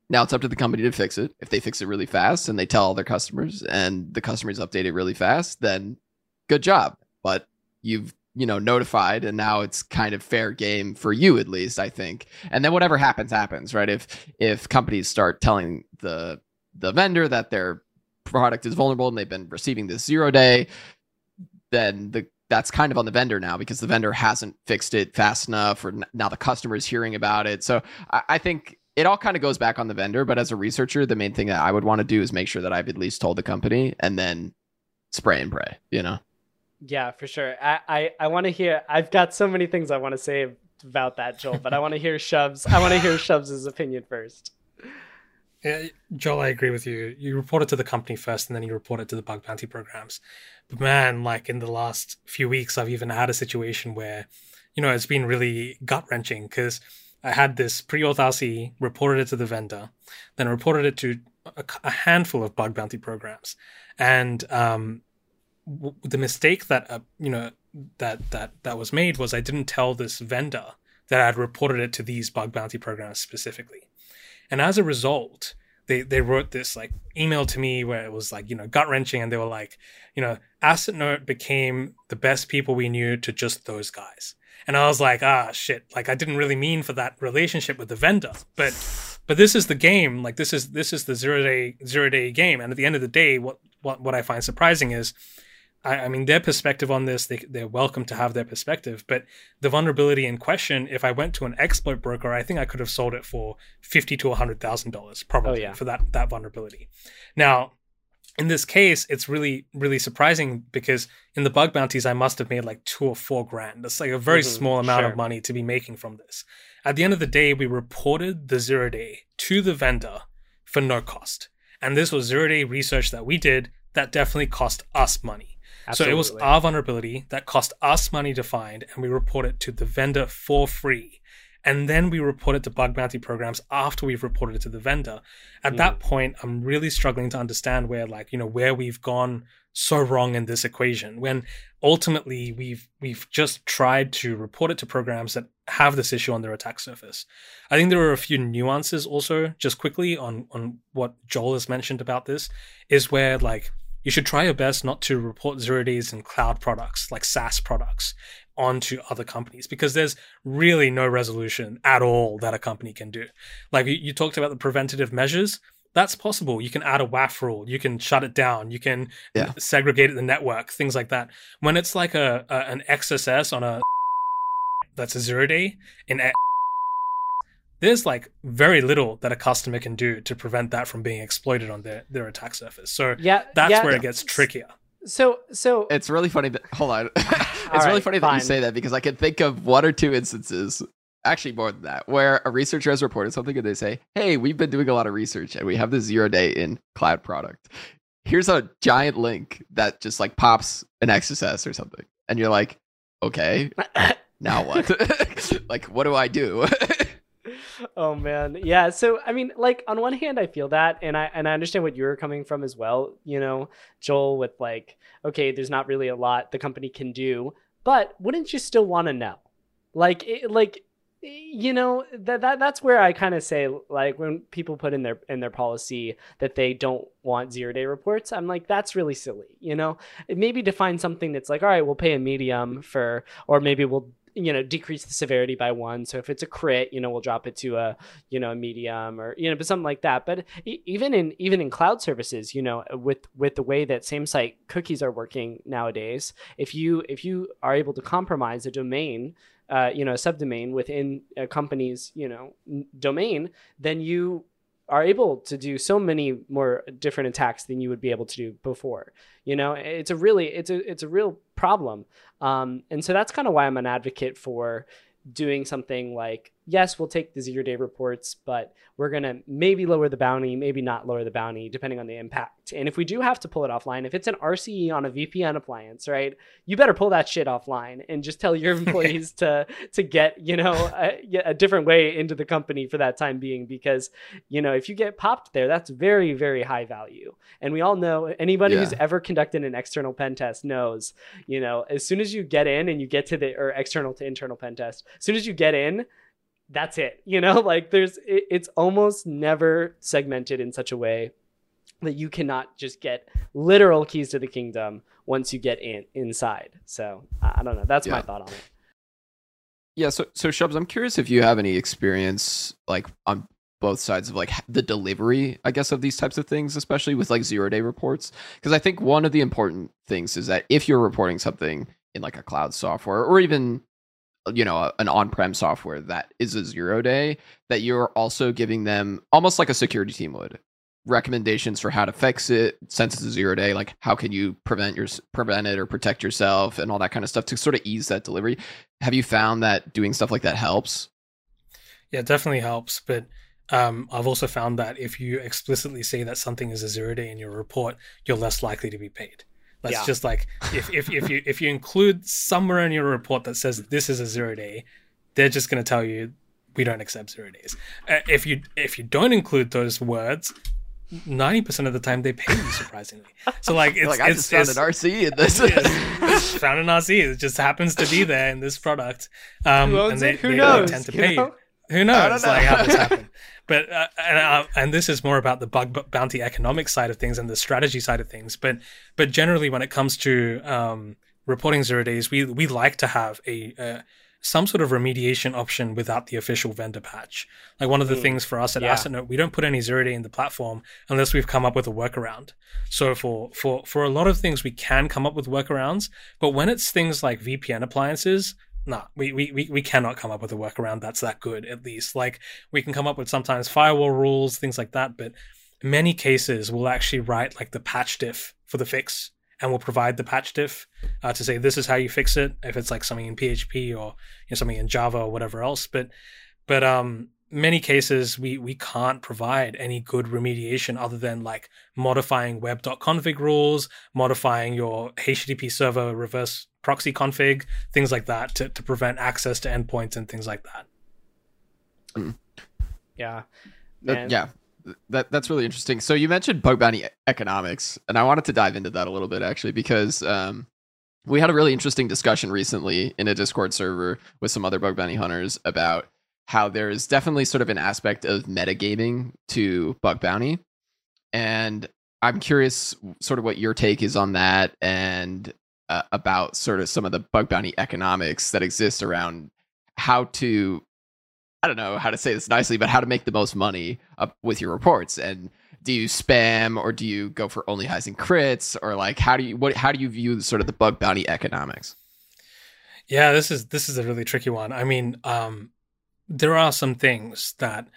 Now it's up to the company to fix it. If they fix it really fast and they tell all their customers and the customers update it really fast, then good job. But you've you know notified and now it's kind of fair game for you at least i think and then whatever happens happens right if if companies start telling the the vendor that their product is vulnerable and they've been receiving this zero day then the that's kind of on the vendor now because the vendor hasn't fixed it fast enough, or n- now the customer is hearing about it. So I, I think it all kind of goes back on the vendor. But as a researcher, the main thing that I would want to do is make sure that I've at least told the company and then spray and pray. You know. Yeah, for sure. I I, I want to hear. I've got so many things I want to say about that, Joel, but I want to hear Shubs. I want to hear Shubs' opinion first. Yeah, Joel, I agree with you. You report it to the company first, and then you report it to the bug bounty programs. But man, like in the last few weeks, I've even had a situation where, you know, it's been really gut wrenching because I had this pre-auth RC, reported it to the vendor, then reported it to a, a handful of bug bounty programs, and um, w- the mistake that uh, you know that that that was made was I didn't tell this vendor that I had reported it to these bug bounty programs specifically. And as a result, they they wrote this like email to me where it was like you know gut wrenching, and they were like, you know, Assetnote became the best people we knew to just those guys, and I was like, ah shit, like I didn't really mean for that relationship with the vendor, but but this is the game, like this is this is the zero day zero day game, and at the end of the day, what what what I find surprising is I, I, mean, their perspective on this, they, they're welcome to have their perspective. But the vulnerability in question, if I went to an exploit broker, I think I could have sold it for fifty to hundred thousand dollars, probably oh, yeah. for that that vulnerability. Now, in this case, it's really really surprising because in the bug bounties, I must have made like two or four grand. That's like a very mm-hmm, small amount sure. of money to be making from this. At the end of the day, we reported the zero day to the vendor for no cost. And this was zero day research that we did that definitely cost us money. Absolutely. So it was our vulnerability that cost us money to find, and we report it to the vendor for free. And then we report it to bug bounty programs after we've reported it to the vendor. At mm. that point, I'm really struggling to understand where, like, you know, where we've gone so wrong in this equation when ultimately we've we've just tried to report it to programs that have this issue on their attack surface. I think there are a few nuances also just quickly on on what Joel has mentioned about this is where like you should try your best not to report zero days in cloud products like SaaS products onto other companies because there's really no resolution at all that a company can do. Like you, you talked about the preventative measures. That's possible. You can add a WAF rule. You can shut it down. You can yeah. segregate the network, things like that. When it's like a, a an XSS on a that's a zero day in there's like very little that a customer can do to prevent that from being exploited on their, their attack surface. So yeah, that's yeah, where it gets trickier. So so it's really funny that hold on. it's right, really funny fine. that you say that because I can think of one or two instances, actually more than that, where a researcher has reported something and they say, Hey, we've been doing a lot of research and we have this zero day in cloud product. Here's a giant link that just like pops an XSS or something. And you're like, Okay, now what? like what do I do? oh man. Yeah so i mean like on one hand i feel that and i and i understand what you're coming from as well you know joel with like okay there's not really a lot the company can do but wouldn't you still want to know? Like it, like you know that, that that's where i kind of say like when people put in their in their policy that they don't want zero day reports i'm like that's really silly you know? Maybe define something that's like all right we'll pay a medium for or maybe we'll you know decrease the severity by one. So if it's a crit you know we'll drop it to a you know a medium or you know but something like that. But even in even in cloud services you know with with the way that same site cookies are working nowadays if you if you are able to compromise a domain uh, you know a subdomain within a company's you know domain then you are able to do so many more different attacks than you would be able to do before. You know, it's a really it's a it's a real problem. Um, and so that's kind of why I'm an advocate for doing something like yes, we'll take the zero day reports, but we're going to maybe lower the bounty, maybe not lower the bounty, depending on the impact. And if we do have to pull it offline, if it's an RCE on a VPN appliance, right, you better pull that shit offline and just tell your employees to to get you know a, a, different way into the company for that time being, because you know if you get popped there, that's very very high value. And we all know anybody yeah. who's ever conducted an external pen test knows, you know, as soon as you get in and you get to the or external to internal pen test, as soon as you get in that's it you know? Like there's it, it's almost never segmented in such a way that you cannot just get literal keys to the kingdom once you get in inside. So i don't know. That's yeah. my thought on it. Yeah so so shubs i'm curious if you have any experience like on both sides of like the delivery i guess of these types of things especially with like zero day reports? Because i think one of the important things is that if you're reporting something in like a cloud software or even you know an on-prem software that is a zero day that you're also giving them almost like a security team would. Recommendations for how to fix it since it's a zero day like how can you prevent your prevent it or protect yourself and all that kind of stuff to sort of ease that delivery. Have you found that doing stuff like that helps? Yeah it definitely helps but um, I've also found that if you explicitly say that something is a zero day in your report, you're less likely to be paid. That's yeah. just like if, if, if you if you include somewhere in your report that says this is a zero day, they're just going to tell you we don't accept zero days. Uh, if you if you don't include those words, ninety percent of the time they pay you surprisingly. So like it's like I it's, just found an RC in this. it's, found an RC. It just happens to be there in this product. Um, Who owns and they, it? Who they knows? tend to pay. Know? Who knows? Know. Like how this happened. But uh, and, uh, and this is more about the bug bounty economic side of things and the strategy side of things. But but generally, when it comes to um, reporting zero days, we we like to have a, a some sort of remediation option without the official vendor patch. Like one of the mm. things for us at yeah. Assetnote, we don't put any zero day in the platform unless we've come up with a workaround. So for for for a lot of things, we can come up with workarounds, but when it's things like VPN appliances, no, we, we, we cannot come up with a workaround that's that good, at least. Like, we can come up with sometimes firewall rules, things like that, but many cases we'll actually write like the patch diff for the fix and we'll provide the patch diff uh, to say this is how you fix it if it's like something in php or you know, something in java or whatever else but but um many cases we we can't provide any good remediation other than like modifying web.config rules modifying your http server reverse proxy config, things like that to, to prevent access to endpoints and things like that. Mm. Yeah. That, yeah. That that's really interesting. So you mentioned bug bounty economics, and I wanted to dive into that a little bit actually because um, we had a really interesting discussion recently in a Discord server with some other bug bounty hunters about how there is definitely sort of an aspect of metagaming to bug bounty, and I'm curious, sort of what your take is on that, and uh, about sort of some of the bug bounty economics that exist around how to I don't know how to say this nicely, but how to make the most money with your reports. And do you spam or do you go for only highs and crits or like how do you what how do you view sort of the bug bounty economics? Yeah, this is this is a really tricky one. I mean, um, there are some things that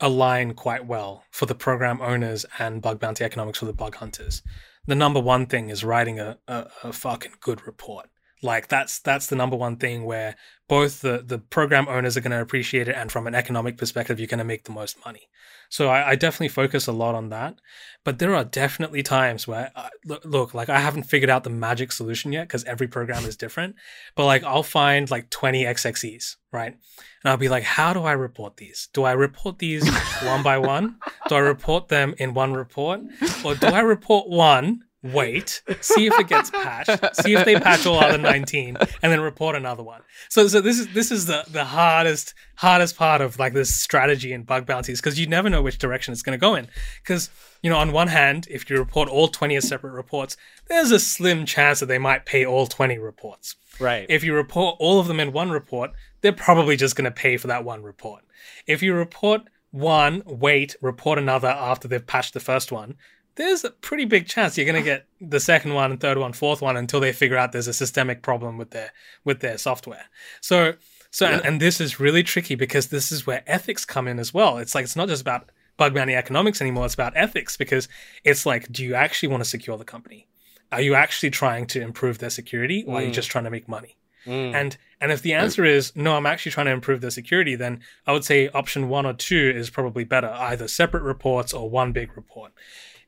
align quite well for the program owners and bug bounty economics for the bug hunters the number one thing is writing a, a, a fucking good report. Like that's that's the number one thing where both the the program owners are going to appreciate it, and from an economic perspective, you're going to make the most money. So I, I, definitely focus a lot on that. But there are definitely times where uh, I, look, look, like I haven't figured out the magic solution yet because every program is different. But like I'll find like 20 XXEs, right? And I'll be like, how do I report these? Do I report these one by one? Do I report them in one report, or do I report one? Wait, see if it gets patched, see if they patch all other 19, and then report another one. So so this is this is the the hardest hardest part of like this strategy in bug bounties because you never know which direction it's going to go in. Because you know, on one hand, if you report all 20 as separate reports, there's a slim chance that they might pay all 20 reports. Right. If you report all of them in one report, they're probably just going to pay for that one report. If you report one, wait, report another after they've patched the first one, there's a pretty big chance you're going to get the second one and third one, fourth one until they figure out there's a systemic problem with their with their software. So so yeah. and, and this is really tricky because this is where ethics come in as well. It's like it's not just about bug bounty economics anymore. It's about ethics because it's like, do you actually want to secure the company? Are you actually trying to improve their security, or mm. are you mm. just trying to make money? Mm. And and if the answer is no, I'm actually trying to improve their security, then I would say option one or two is probably better, either separate reports or one big report.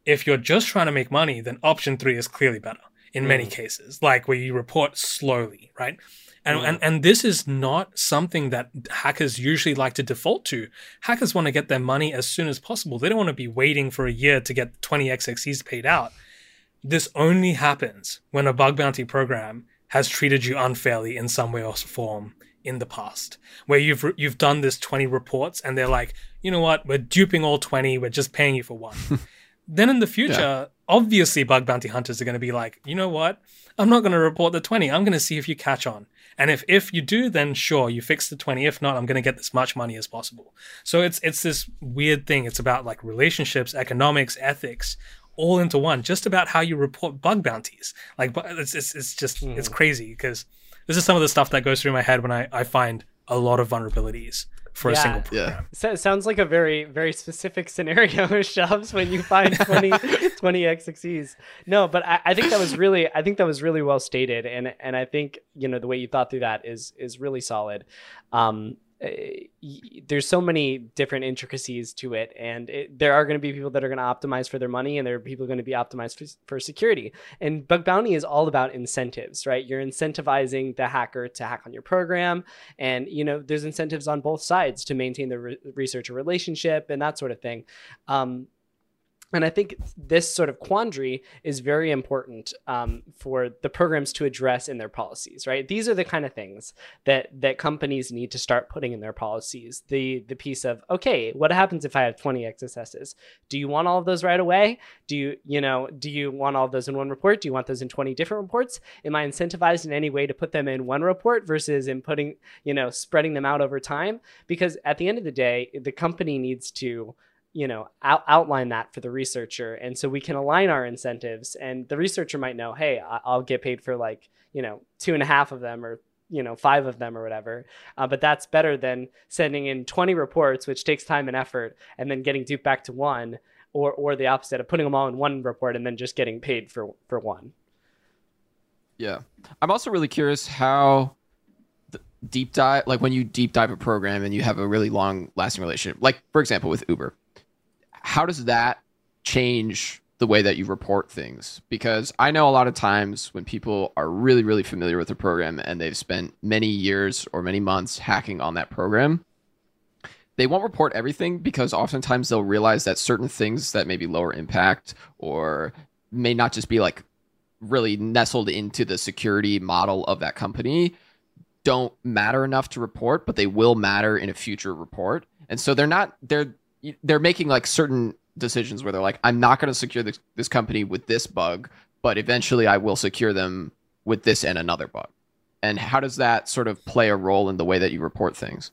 If you're just trying to make money, then option three is clearly better in mm. many cases, like where you report slowly, right? And, mm. and and this is not something that hackers usually like to default to. Hackers want to get their money as soon as possible. They don't want to be waiting for a year to get 20 XXEs paid out. This only happens when a bug bounty program has treated you unfairly in some way or form in the past, where you've you've done this 20 reports and they're like, you know what, we're duping all 20, we're just paying you for one. Then in the future, yeah. obviously bug bounty hunters are going to be like, you know what? I'm not going to report the 20. I'm going to see if you catch on. And if if you do, then sure, you fix the 20. If not, I'm going to get as much money as possible. So it's it's this weird thing. It's about like relationships, economics, ethics, all into one. Just about how you report bug bounties. Like it's it's, it's just mm. it's crazy because this is some of the stuff that goes through my head when I, I find a lot of vulnerabilities for Yeah. a single Yeah. program. So, it sounds like a very, very specific scenario, Shubs, when you find 20, 20 XXEs. No, but I, I think that was really, I think that was really well stated, and and I think you know the way you thought through that is is really solid. Um, y- there's so many different intricacies to it, and it, there are going to be people that are going to optimize for their money, and there are people going to be optimized for, for security. And bug bounty is all about incentives, right? You're incentivizing the hacker to hack on your program, and you know there's incentives on both sides to maintain the re- researcher relationship and that sort of thing um, and I think this sort of quandary is very important um, for the programs to address in their policies. Right? These are the kind of things that that companies need to start putting in their policies. The the piece of okay, what happens if I have 20 XSSs? Do you want all of those right away? Do you you know do you want all of those in one report? Do you want those in 20 different reports? Am I incentivized in any way to put them in one report versus in putting you know spreading them out over time? Because at the end of the day, the company needs to you know out- outline that for the researcher. And so we can align our incentives and the researcher might know hey I- i'll get paid for like you know two and a half of them or you know five of them or whatever. Uh, but that's better than sending in 20 reports which takes time and effort and then getting duped back to one or or the opposite of putting them all in one report and then just getting paid for for one. Yeah. I'm also really curious how deep dive, like when you deep dive a program and you have a really long lasting relationship, like for example with Uber, how does that change the way that you report things? Because I know a lot of times when people are really, really familiar with a program and they've spent many years or many months hacking on that program, they won't report everything because oftentimes they'll realize that certain things that may be lower impact or may not just be like really nestled into the security model of that company don't matter enough to report but they will matter in a future report and so they're not they're they're making like certain decisions where they're like i'm not going to secure this, this company with this bug but eventually i will secure them with this and another bug and how does that sort of play a role in the way that you report things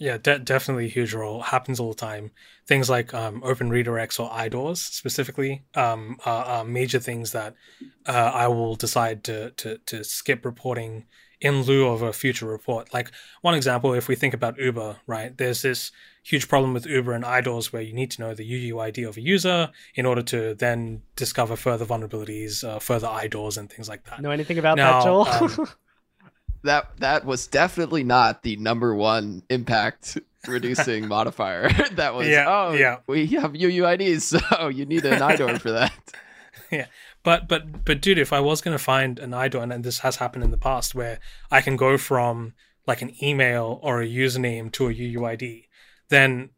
Yeah, de- definitely a huge role. Happens all the time. Things like um, open redirects or IDORs specifically um, are, are major things that uh, I will decide to, to, to skip reporting in lieu of a future report. Like one example, if we think about Uber, right? There's this huge problem with Uber and IDORs where you need to know the UUID of a user in order to then discover further vulnerabilities, uh, further IDORs, and things like that. know anything about Now, that joel um, that that was definitely not the number one impact reducing modifier that was Yeah, oh yeah. we have uuids so you need an idor for that But but but dude, if I was gonna find an IDOR, and this has happened in the past, where I can go from like an email or a username to a UUID, then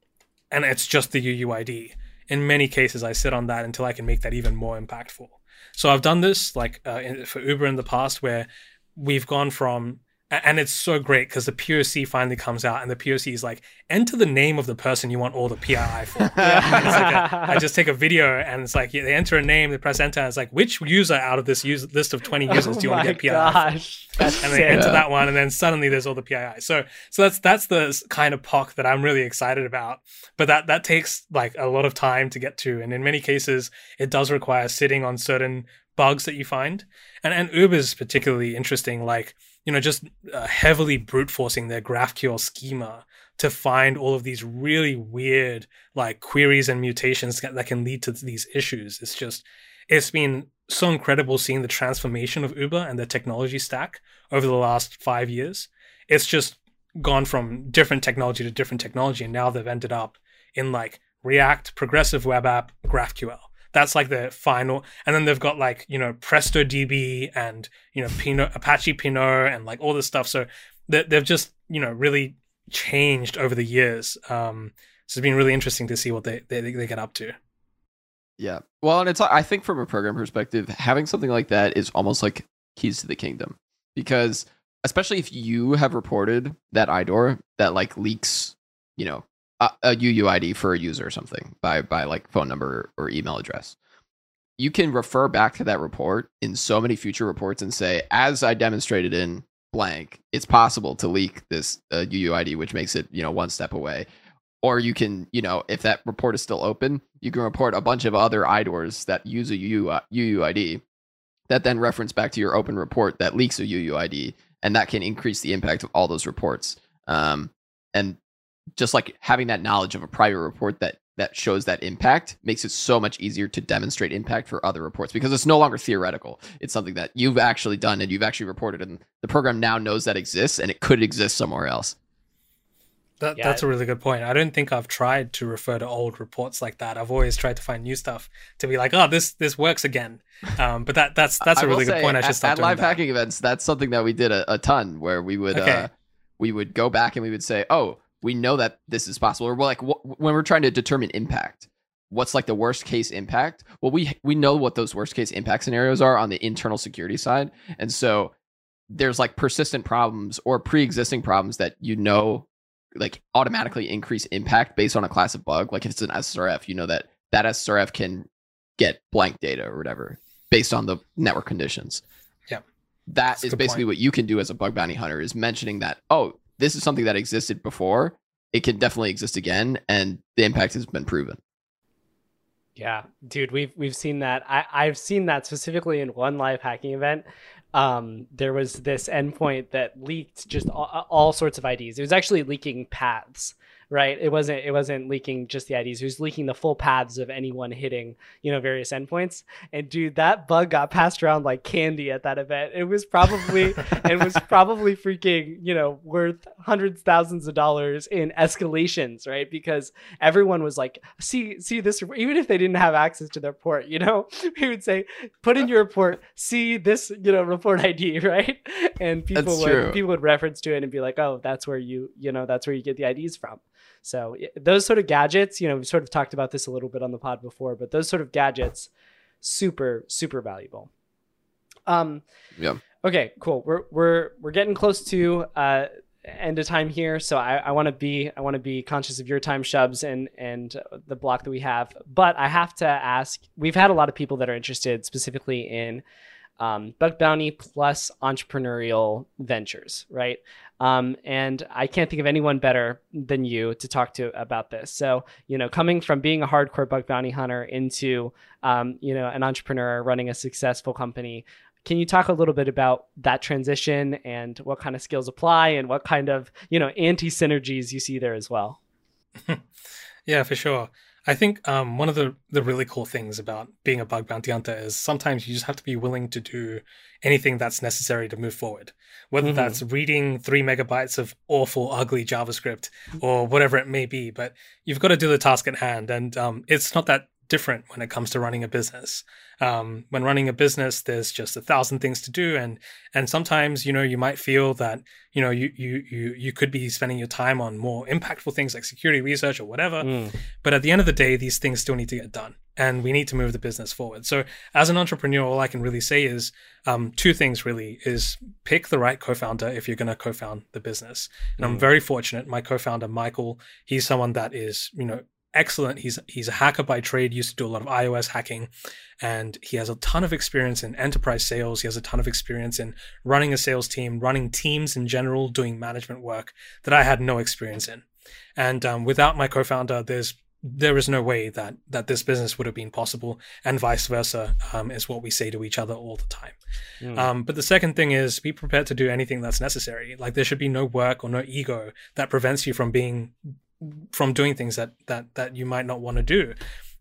and it's just the UUID. In many cases, I sit on that until I can make that even more impactful. So I've done this like uh, in, for Uber in the past, where we've gone from and it's so great because the POC finally comes out, and the POC is like, enter the name of the person you want all the PII for. Like a- I just take a video and it's like yeah, they enter a name, they press enter, and it's like which user out of this use, list of twenty users do you want to oh get PII? for? gosh And they enter that one, and then suddenly there's all the PII. So so that's that's the kind of POC that I'm really excited about. But that that takes like a lot of time to get to, and in many cases it does require sitting on certain bugs that you find. And and Uber is particularly interesting, like you know just uh, heavily brute forcing their GraphQL schema to find all of these really weird like queries and mutations that that can lead to these issues. It's just it's been so incredible seeing the transformation of Uber and their technology stack over the last five years. It's just gone from different technology to different technology, and now they've ended up in like React, progressive web app, GraphQL. That's like the final, and then they've got like you know Presto DB and you know Pinot, Apache Pinot, and like all this stuff. So they, they've just you know really changed over the years. Um, so it's been really interesting to see what they they, they get up to. yeah well and it's i think from a program perspective having something like that is almost like keys to the kingdom because especially if you have reported that idor that like leaks you know a, a uuid for a user or something by by like phone number or email address you can refer back to that report in so many future reports and say as i demonstrated in blank it's possible to leak this uh, uuid which makes it you know one step away or you can you know if that report is still open you can report a bunch of other idors that use a uuid that then reference back to your open report that leaks a uuid and that can increase the impact of all those reports. Um, and just like having that knowledge of a private report that that shows that impact makes it so much easier to demonstrate impact for other reports because it's no longer theoretical. It's something that you've actually done and you've actually reported, and the program now knows that exists and it could exist somewhere else. That, yeah. That's a really good point. I don't think I've tried to refer to old reports like that. I've always tried to find new stuff to be like, oh, this this works again. Um, but that that's that's a really good point. I should stop at live that. hacking events. That's something that we did a, a ton where we would okay. uh, we would go back and we would say, oh, we know that this is possible. Or we're like wh- when we're trying to determine impact, what's like the worst case impact? Well, we we know what those worst case impact scenarios are on the internal security side, and so there's like persistent problems or pre-existing problems that you know like automatically increase impact based on a class of bug. Like if it's an SSRF, you know that that SSRF can get blank data or whatever based on the network conditions. Yeah. That is basically point. what you can do as a bug bounty hunter is mentioning that, oh, this is something that existed before. It can definitely exist again, and the impact has been proven. Yeah, dude, we've we've seen that. I, I've seen that specifically in one live hacking event um, there was this endpoint that leaked just all, all, sorts of IDs. It was actually leaking paths right? It wasn't it wasn't leaking just the IDs. It was leaking the full paths of anyone hitting, you know, various endpoints. And dude, that bug got passed around like candy at that event. It was probably it was probably freaking, you know, worth hundreds thousands of dollars in escalations, right? Because everyone was like, see see this even if they didn't have access to their port, you know, we would say, put in your report, see this, you know, report ID, right? And people that's would true. people would reference to it and be like, oh, that's where you, you know, that's where you get the IDs from. So those sort of gadgets, you know, we've sort of talked about this a little bit on the pod before, but those sort of gadgets, super super valuable. Um, yeah. Okay, cool. We're we're we're getting close to uh, end of time here, so I, I want to be I want to be conscious of your time, Shubs, and and the block that we have. But I have to ask. We've had a lot of people that are interested specifically in um, bug bounty plus entrepreneurial ventures, right? Um, and I can't think of anyone better than you to talk to about this. So, you know, coming from being a hardcore bug bounty hunter into, um, you know, an entrepreneur running a successful company, can you talk a little bit about that transition and what kind of skills apply and what kind of, you know, anti synergies you see there as well? yeah, for sure. I think um, one of the, the really cool things about being a bug bounty hunter is sometimes you just have to be willing to do anything that's necessary to move forward. Whether mm-hmm. that's reading three megabytes of awful, ugly JavaScript or whatever it may be, but you've got to do the task at hand. And um, it's not that different when it comes to running a business. Um, when running a business, there's just a thousand things to do, and and sometimes you know you might feel that you know you you you you could be spending your time on more impactful things like security research or whatever. Mm. But at the end of the day, these things still need to get done, and we need to move the business forward. So as an entrepreneur, all I can really say is um, two things. Really, is pick the right co-founder if you're going to co-found the business. And mm. I'm very fortunate. My co-founder Michael, he's someone that is you know excellent. He's he's a hacker by trade. Used to do a lot of iOS hacking, and he has a ton of experience in enterprise sales. He has a ton of experience in running a sales team, running teams in general, doing management work that I had no experience in. And um, without my co-founder, there's there is no way that that this business would have been possible, and vice versa um, is what we say to each other all the time. Mm. Um, but the second thing is be prepared to do anything that's necessary. Like there should be no work or no ego that prevents you from being from doing things that that that you might not want to do.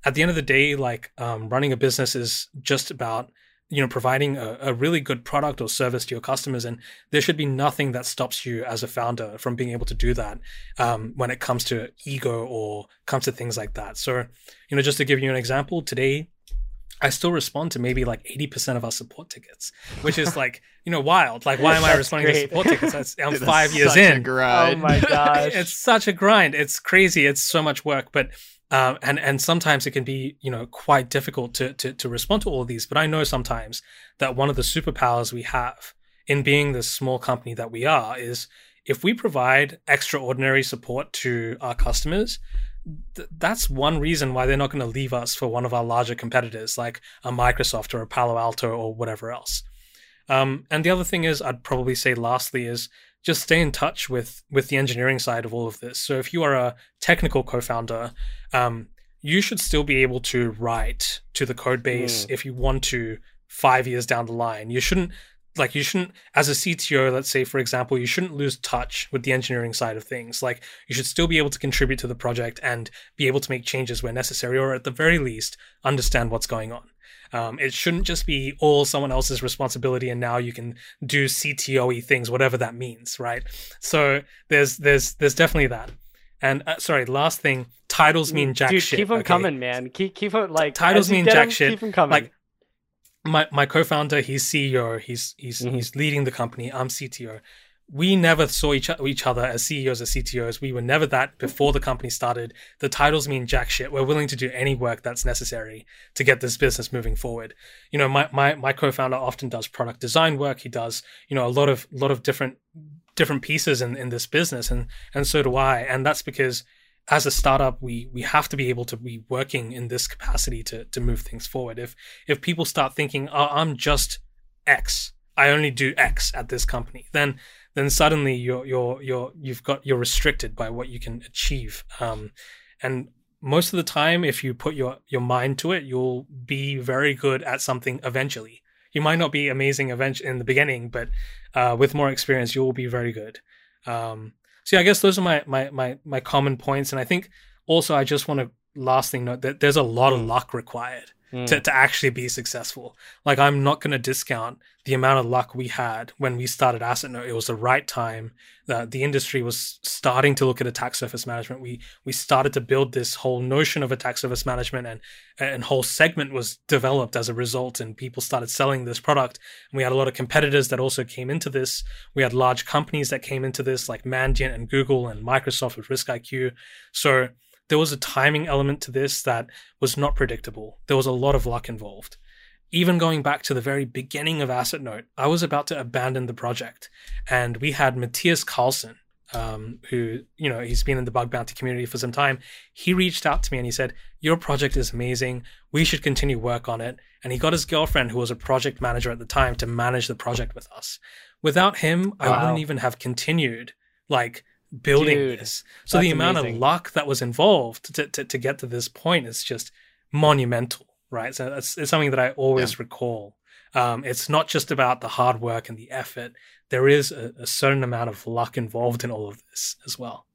At the end of the day like um, running a business is just about you know providing a, a, really good product or service to your customers and there should be nothing that stops you as a founder from being able to do that um, when it comes to ego or comes to things like that. So you know just to give you an example today I still respond to maybe like 80% of our support tickets, which is like, you know, wild. Like, why am I responding great. to support tickets? That's, I'm Dude, five years in. Oh my gosh. it's such a grind. It's crazy. It's so much work. But, um, and, and sometimes it can be, you know, quite difficult to, to, to respond to all of these. But I know sometimes that one of the superpowers we have in being the small company that we are is if we provide extraordinary support to our customers, th- that's one reason why they're not going to leave us for one of our larger competitors like a Microsoft or a Palo Alto or whatever else. Um, and the other thing is, I'd probably say lastly is just stay in touch with with the engineering side of all of this. So if you are a technical co-founder, um, you should still be able to write to the code base mm. if you want to five years down the line. You shouldn't like you shouldn't as a cto let's say for example you shouldn't lose touch with the engineering side of things like you should still be able to contribute to the project and be able to make changes where necessary or at the very least understand what's going on um, it shouldn't just be all someone else's responsibility and now you can do ctoe things whatever that means right so there's there's there's definitely that and uh, sorry last thing titles mean jack Dude, shit keep them okay? coming, man. Keep keep them like Titles mean jack jack 'em, shit. Keep them coming. Like my my co-founder, he's CEO. He's he's Mhm. he's leading the company. I'm CTO. We never saw each, each other as CEOs or CTOs. We were never that before the company started. The titles mean jack shit. We're willing to do any work that's necessary to get this business moving forward. You know, my, my, my co-founder often does product design work. He does, you know, a lot of, lot of different, different pieces in, in this business. And, and so do I. And that's because as a startup, we we have to be able to be working in this capacity to to move things forward. If if people start thinking, oh, I'm just X, I only do X at this company, then then suddenly you're you're you're you've got you're restricted by what you can achieve. Um, and most of the time, if you put your your mind to it, you'll be very good at something eventually. You might not be amazing in the beginning, but uh, with more experience, you will be very good. Um, so yeah, I guess those are my my my my common points, and I think also I just want to last thing note that there's a lot of mm. luck required Mm. to, to actually be successful. Like I'm not going to discount the amount of luck we had when we started Assetnote. It was the right time. The, the industry was starting to look at attack surface management. We we started to build this whole notion of attack surface management, and and whole segment was developed as a result. And people started selling this product. And we had a lot of competitors that also came into this. We had large companies that came into this, like Mandiant and Google and Microsoft with RiskIQ. So there was a timing element to this that was not predictable. There was a lot of luck involved. Even going back to the very beginning of Assetnote, I was about to abandon the project, and we had Mathias Karlsson, um, who you know he's been in the bug bounty community for some time. He reached out to me and he said, "Your project is amazing. We should continue work on it." And he got his girlfriend, who was a project manager at the time, to manage the project with us. Without him, I wouldn't even have continued like building Dude, this. So the amount amazing. of luck that was involved to, to, to get to this point is just monumental, right? So that's it's something that I always recall. Um, it's not just about the hard work and the effort. There is a, a certain amount of luck involved in all of this as well.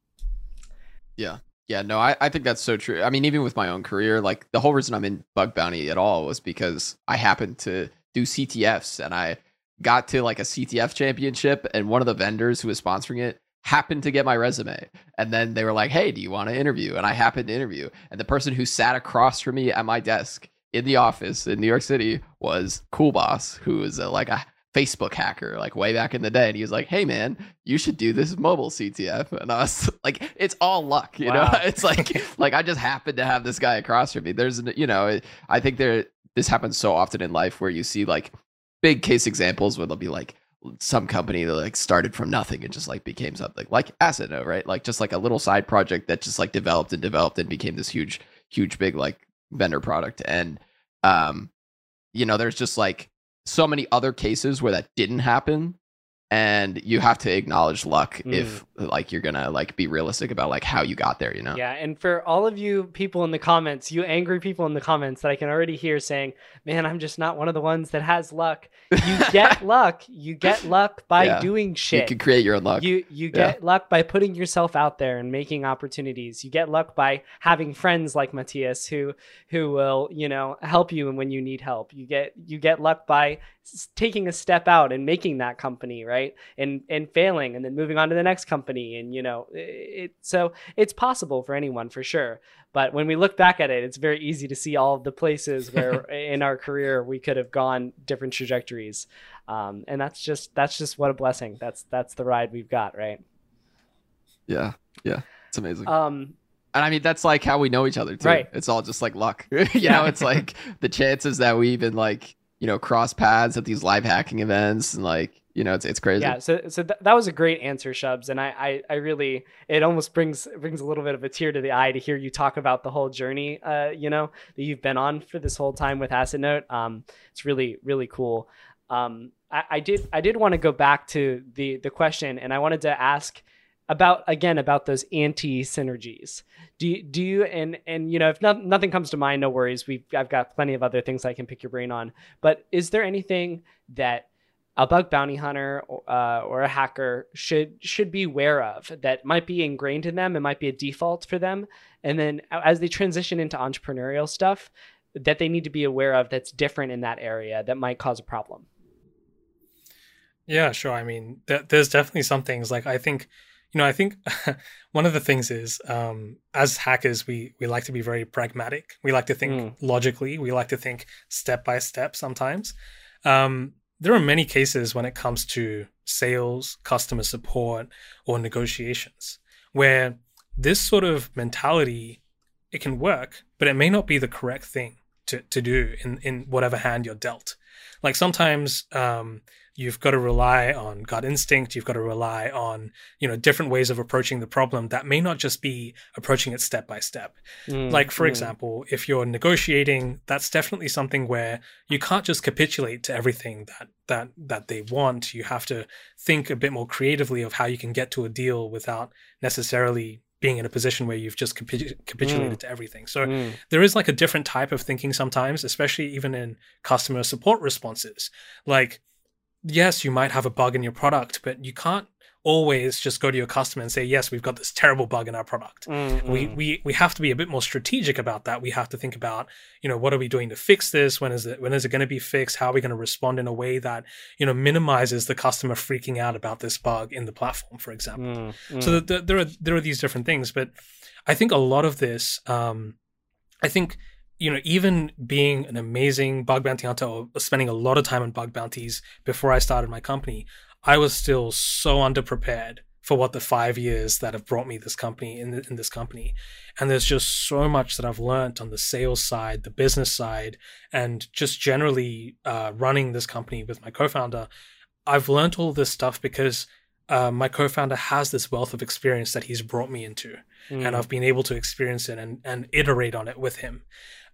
Yeah. Yeah, no, I, I think that's so true. I mean, even with my own career, like the whole reason I'm in bug bounty at all was because I happened to do CTFs and I got to like a CTF championship and one of the vendors who was sponsoring it happened to get my resume. And then they were like, Hey, do you want to interview? And I happened to interview. And the person who sat across from me at my desk in the office in New York City was Cool Boss, who was a, like a Facebook hacker, like way back in the day. And he was like, Hey man, you should do this mobile CTF. And I was like, it's all luck, you know? It's like like I just happened to have this guy across from me. There's you know, I think there this happens so often in life where you see like big case examples where they'll be like some company that like started from nothing and just like became something like Note, right? Like just like a little side project that just like developed and developed and became this huge, huge, big like vendor product. And um, you know, there's just like so many other cases where that didn't happen. And you have to acknowledge luck if like you're gonna like be realistic about like how you got there, you know? Yeah, and for all of you people in the comments, you angry people in the comments that I can already hear saying, "Man, I'm just not one of the ones that has luck." You get luck. You get luck by Yeah. doing You can create your own luck. You you Yeah. get luck by putting yourself out there and making opportunities. You get luck by having friends like Mathias who who will you know help you when you need help. You get you get luck by taking a step out and making that company right and and failing and then moving on to the next company and you know it so it's possible for anyone for sure. But when we look back at it, it's very easy to see all the places where in our career we could have gone different trajectories, um, and that's just that's just what a blessing. That's that's the ride we've got, right? yeah. Yeah. It's amazing. Um, And I mean, that's like how we know each other too. Right. It's all just like luck. you know, it's like the chances that we even like, you know, cross paths at these live hacking events and like, you know, it's it's crazy. yeah. So so th- that was a great answer, Shubs, and I, I I really it almost brings brings a little bit of a tear to the eye to hear you talk about the whole journey, uh, you know, that you've been on for this whole time with Assetnote. Um, it's really really cool. Um, I, I did I did want to go back to the the question, and I wanted to ask about again about those anti synergies. Do you, do you and and you know if not, nothing comes to mind, no worries. We I've got plenty of other things I can pick your brain on. But is there anything that a bug bounty hunter uh, or a hacker should should be aware of that might be ingrained in them it might be a default for them. And then as they transition into entrepreneurial stuff that they need to be aware of that's different in that area that might cause a problem. Yeah sure. I mean th- there's definitely some things like i think you know i think one of the things is um, as hackers we we like to be very pragmatic. We like to think mm. logically. We like to think step by step sometimes. Um, there are many cases when it comes to sales, customer support, or negotiations where this sort of mentality it can work, but it may not be the correct thing to, to do in, in whatever hand you're dealt. Like sometimes um, you've got to rely on gut instinct you've got to rely on you know different ways of approaching the problem that may not just be approaching it step by step mm, like for mm. example if you're negotiating that's definitely something where you can't just capitulate to everything that that that they want you have to think a bit more creatively of how you can get to a deal without necessarily being in a position where you've just capitulated mm. to everything. So mm. there is like a different type of thinking sometimes, especially even in customer support responses. Like yes, you might have a bug in your product, but you can't always just go to your customer and say, yes, we've got this terrible bug in our product. Mm-hmm. We, we, we have to be a bit more strategic about that. We have to think about, you know, what are we doing to fix this? When is it, when is it going to be fixed? How are we going to respond in a way that, you know, minimizes the customer freaking out about this bug in the platform, for example. Mm-hmm. So the, the, there are, there are these different things, but I think a lot of this, um, I think, you know, even being an amazing bug bounty hunter or spending a lot of time on bug bounties before I started my company, I was still so underprepared for what the five years that have brought me this company in, in this company. And there's just so much that I've learned on the sales side, the business side, and just generally uh, running this company with my co-founder. I've learned all this stuff because uh, my co-founder has this wealth of experience that he's brought me into, mm. and I've been able to experience it and, and iterate on it with him.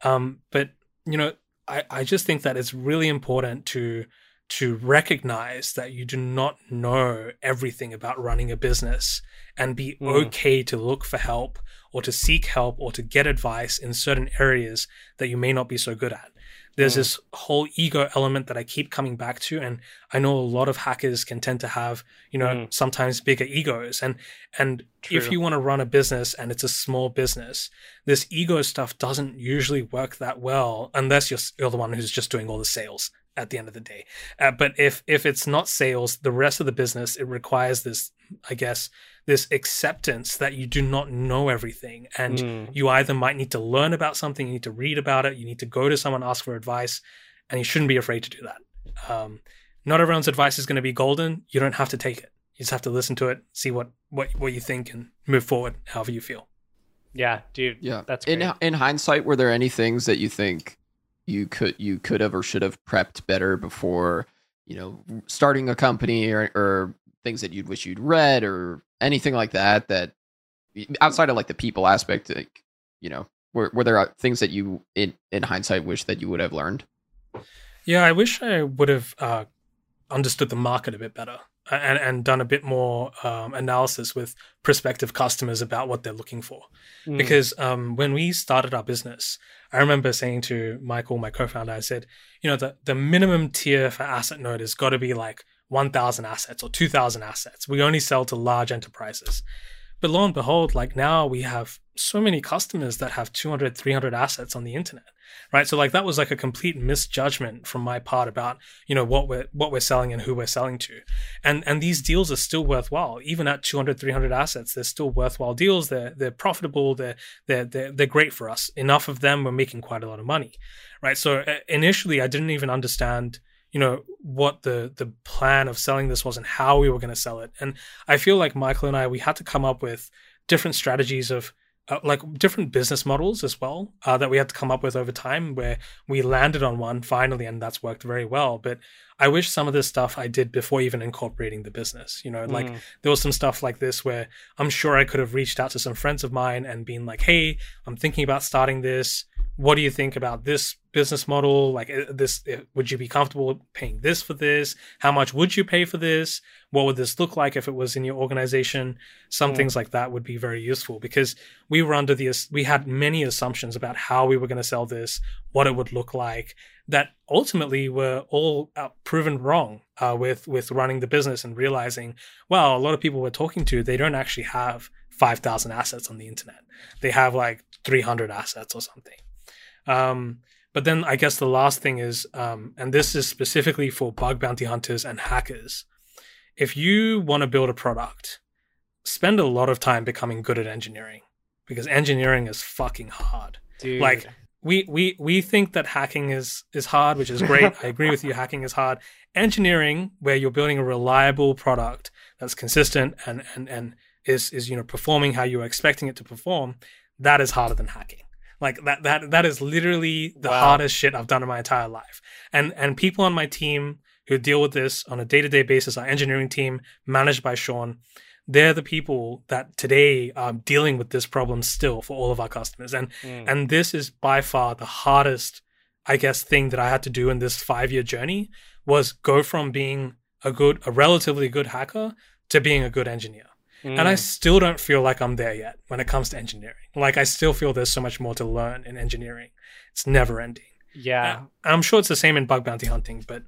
Um, but you know, I, I just think that it's really important to to recognize that you do not know everything about running a business and be mm. okay to look for help or to seek help or to get advice in certain areas that you may not be so good at there's mm. this whole ego element that I keep coming back to. And I know a lot of hackers can tend to have, you know, mm. sometimes bigger egos. And and True. if you want to run a business and it's a small business, this ego stuff doesn't usually work that well unless you're, you're the one who's just doing all the sales at the end of the day. Uh, but if if it's not sales, the rest of the business it requires this, I guess, this acceptance that you do not know everything, and mm. you either might need to learn about something, you need to read about it, you need to go to someone ask for advice, and you shouldn't be afraid to do that. Um, not everyone's advice is going to be golden. You don't have to take it. You just have to listen to it, see what what what you think, and move forward however you feel. Yeah, dude. Yeah, that's great. in in hindsight. Were there any things that you think you could you could have or should have prepped better before you know starting a company or, or things that you'd wish you'd read or anything like that that outside of like the people aspect like you know were, were there uh, things that you in in hindsight wish that you would have learned yeah i wish i would have uh, understood the market a bit better and, and done a bit more um, analysis with prospective customers about what they're looking for. Mm. Because um, when we started our business, I remember saying to Michael, my co-founder, I said, you know, the, the minimum tier for asset node has got to be like 1,000 assets or 2,000 assets. We only sell to large enterprises. But lo and behold, like now we have so many customers that have 200, 300 assets on the internet, right? So like that was like a complete misjudgment from my part about, you know, what we're, what we're selling and who we're selling to. And, and these deals are still worthwhile. Even at 200, 300 assets, they're still worthwhile deals. They're, they're profitable. They're, they're, they're, they're great for us. Enough of them, we're making quite a lot of money, right? So uh, initially I didn't even understand you know what the the plan of selling this was and how we were going to sell it. And i feel like michael and i we had to come up with different strategies of uh, like different business models as well uh, that we had to come up with over time where we landed on one finally and that's worked very well. But i wish some of this stuff i did before even incorporating the business you know like mm. there was some stuff like this where i'm sure i could have reached out to some friends of mine and been like hey i'm thinking about starting this. What do you think about this business model? Like uh, this uh, would you be comfortable paying this for this? How much would you pay for this? What would this look like if it was in your organization? Some mm. things like that would be very useful because we were under the we had many assumptions about how we were going to sell this what it would look like that ultimately were all uh, proven wrong uh, with with running the business and realizing, well, a lot of people we're talking to, they don't actually have 5,000 assets on the internet. They have like 300 assets or something. Um, but then I guess the last thing is, um, and this is specifically for bug bounty hunters and hackers. If you want to build a product, spend a lot of time becoming good at engineering because engineering is fucking hard. Dude. Like we we we think that hacking is is hard, which is great. I agree with you. Hacking is hard. Engineering, where you're building a reliable product that's consistent and and and is is you know performing how you're expecting it to perform, that is harder than hacking. Like that that that is literally the Wow. hardest shit I've done in my entire life. And and people on my team who deal with this on a day-to-day basis, our engineering team managed by Sean, they're the people that today are dealing with this problem still for all of our customers. And Mm. and this is by far the hardest, I guess, thing that I had to do in this five-year journey was go from being a good, a relatively good hacker to being a good engineer. And I Mm. still don't feel like I'm there yet when it comes to engineering. Like I still feel there's so much more to learn in engineering. It's never ending. yeah. I'm sure it's the same in bug bounty hunting, but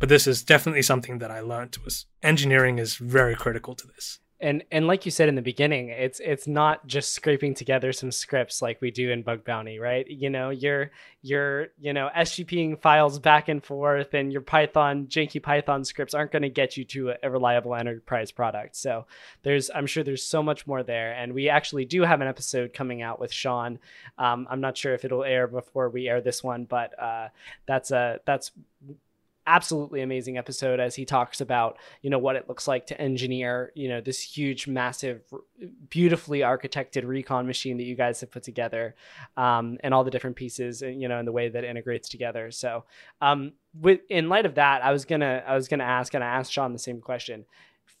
but this is definitely something that I learned was engineering is very critical to this. And and like you said in the beginning it's it's not just scraping together some scripts like we do in bug bounty right? You know you're you're you know sgping files back and forth and your python janky python scripts aren't going to get you to a, reliable enterprise product. So there's i'm sure there's so much more there. And we actually do have an episode coming out with sean. Um, i'm not sure if it'll air before we air this one but uh, that's a that's absolutely amazing episode as he talks about you know what it looks like to engineer you know this huge massive beautifully architected recon machine that you guys have put together um, and all the different pieces and you know and the way that integrates together. So um, with in light of that i was gonna i was gonna ask and i asked sean the same question.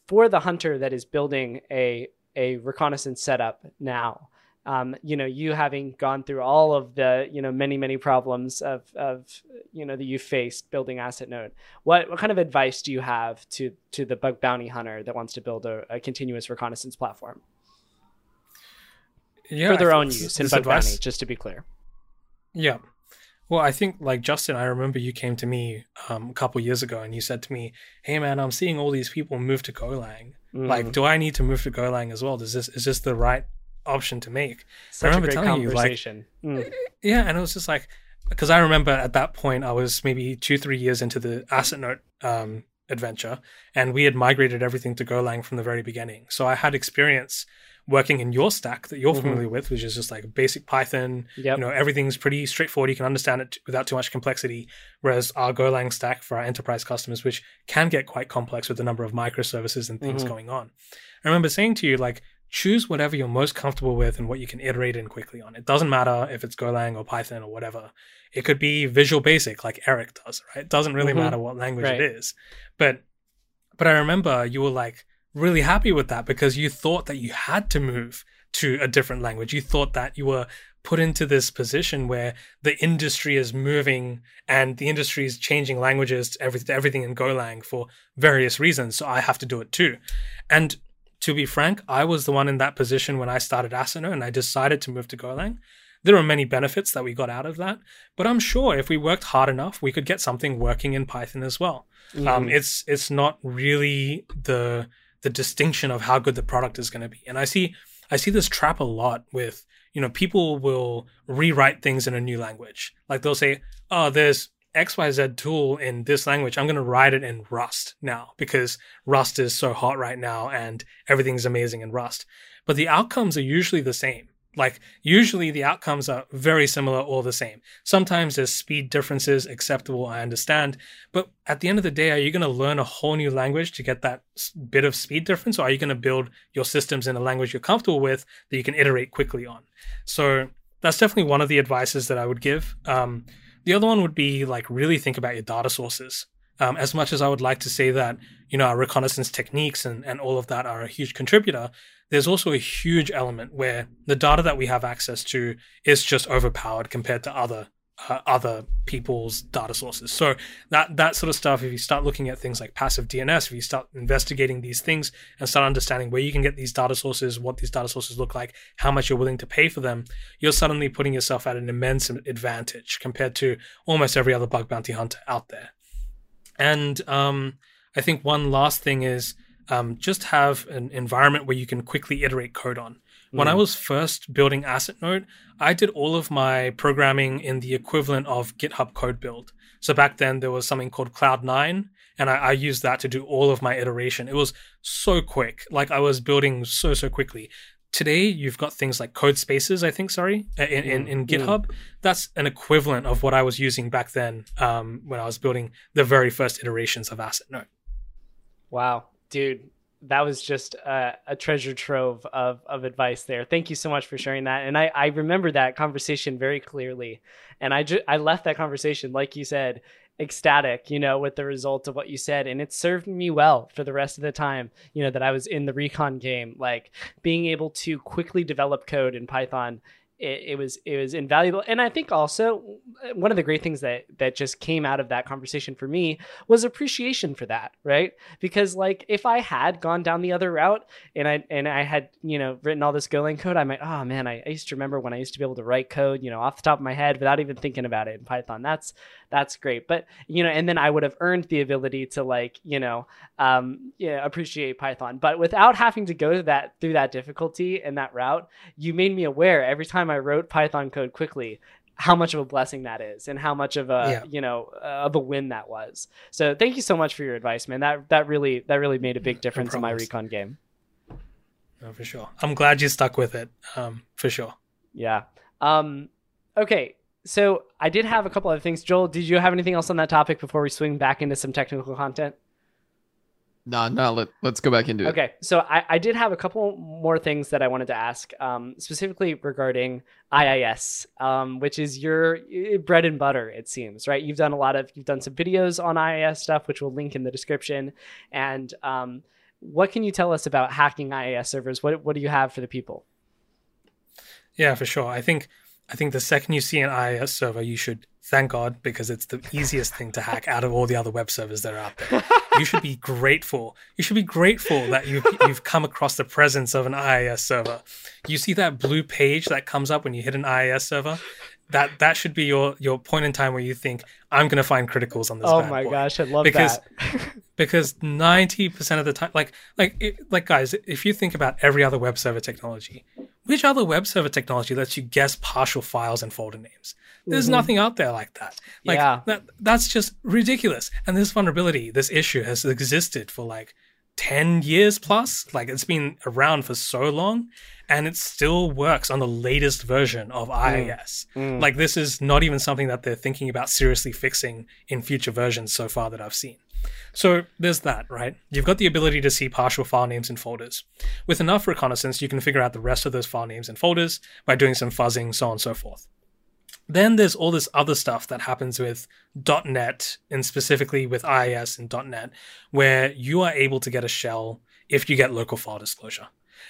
For the hunter that is building a a reconnaissance setup now um, you know you having gone through all of the you know many many problems of of you know that you faced building asset node what what kind of advice do you have to to the bug bounty hunter that wants to build a, a continuous reconnaissance platform Yeah, for their own use in bug advice- bounty just to be clear Yeah. Well, I think like Justin, I remember you came to me um, a couple years ago and you said to me, "Hey, man, I'm seeing all these people move to Golang. Like, Mm, do I need to move to Golang as well? Does this is this the right option to make?" such a remember great telling you, like- Mm, Yeah, and it was just like because I remember at that point I was maybe two, three years into the asset note um, adventure, and we had migrated everything to Golang from the very beginning. So I had experience working in your stack that you're Mhm. familiar with, which is just like basic Python. yep You know, everything's pretty straightforward. You can understand it without too much complexity. Whereas our Golang stack for our enterprise customers, which can get quite complex with the number of microservices and things Mhm. going on. I remember saying to you, like, choose whatever you're most comfortable with and what you can iterate in quickly on. It doesn't matter if it's Golang or Python or whatever. It could be Visual Basic like Eric does, right? It doesn't really Mhm. matter what language Right. it is. But but I remember you were like really happy with that because you thought that you had to move to a different language. You thought that you were put into this position where the industry is moving and the industry is changing languages to everything, to everything in Golang for various reasons. So I have to do it too. And to be frank, I was the one in that position when I started Asana and I decided to move to Golang. There are many benefits that we got out of that, but I'm sure if we worked hard enough, we could get something working in Python as well. Um, Mhm. it's it's not really the the distinction of how good the product is going to be, and I see I see this trap a lot with you know people will rewrite things in a new language, like they'll say, oh, there's XYZ tool in this language. I'm going to write it in Rust now because Rust is so hot right now and everything's amazing in Rust. But the outcomes are usually the same. Like usually the outcomes are very similar or the same. Sometimes there's speed differences acceptable, I understand. But at the end of the day, are you going to learn a whole new language to get that bit of speed difference? Or are you going to build your systems in a language you're comfortable with that you can iterate quickly on? So that's definitely one of the advices that I would give. Um, the other one would be like really think about your data sources. Um, as much as I would like to say that, you know, our reconnaissance techniques and, and all of that are a huge contributor, there's also a huge element where the data that we have access to is just overpowered compared to other uh, other people's data sources. So that that sort of stuff. If you start looking at things like passive DNS, if you start investigating these things and start understanding where you can get these data sources, what these data sources look like, how much you're willing to pay for them, you're suddenly putting yourself at an immense advantage compared to almost every other bug bounty hunter out there. And um, I think one last thing is um, just have an environment where you can quickly iterate code on. When I hmm. was first building Asset Note, I did all of my programming in the equivalent of GitHub code build. So back then there was something called Cloud9, and I, I, used that to do all of my iteration. It was so quick, like I was building so so quickly. Today you've got things like code spaces, I think, sorry, in in, in hmm. GitHub. That's an equivalent of what I was using back then um, when I was building the very first iterations of Asset Note. Wow, dude, that was just a, a, treasure trove of, of advice there. Thank you so much for sharing that. And I, I remember that conversation very clearly. And I, ju- I left that conversation, like you said, ecstatic, you know, with the result of what you said. And it served me well for the rest of the time, you know, that I was in the recon game. Like being able to quickly develop code in Python it, it, was it was invaluable. And i think also uh, one of the great things that that just came out of that conversation for me was appreciation for that right? Because like if i had gone down the other route and i and i had you know written all this golang code i might oh man I, I used to remember when i used to be able to write code you know off the top of my head without even thinking about it in python. That's that's great but you know and then i would have earned the ability to like you know um yeah appreciate python but without having to go to that through that difficulty and that route you made me aware every time i wrote python code quickly how much of a blessing that is and how much of a yeah. you know uh, of a win that was. So thank you so much for your advice man. That that really that really made a big difference no in my recon game. No, for sure. I'm glad you stuck with it um for sure. Yeah. Um okay so I did have a couple other things. Joel, did you have anything else on that topic before we swing back into some technical content? No, no, let, let's go back into it. Okay, so I, I did have a couple more things that I wanted to ask, um, specifically regarding IIS, um, which is your bread and butter, it seems, right? You've done a lot of, you've done some videos on IIS stuff, which we'll link in the description. And um, what can you tell us about hacking IIS servers? What, what do you have for the people? Yeah, for sure. I think I think the second you see an IIS server, you should thank God because it's the easiest thing to hack out of all the other web servers that are out there. You should be grateful. You should be grateful that you've, you've come across the presence of an IIS server. You see that blue page that comes up when you hit an IIS server? That that should be your your point in time where you think I'm going to find criticals on this. Oh my boy. gosh, I love because, that. because ninety percent of the time, like like it, like guys, if you think about every other web server technology, which other web server technology lets you guess partial files and folder names? There's mm-hmm. nothing out there like that. Like yeah. that that's just ridiculous. And this vulnerability, this issue has existed for like 10 years plus. Like it's been around for so long and it still works on the latest version of IIS. Mm. Mm. Like this is not even something that they're thinking about seriously fixing in future versions so far that I've seen. So there's that, right? You've got the ability to see partial file names in folders. With enough reconnaissance, you can figure out the rest of those file names and folders by doing some fuzzing, so on and so forth. Then there's all this other stuff that happens with .NET and specifically with IIS and .NET, where you are able to get a shell if you get local file disclosure.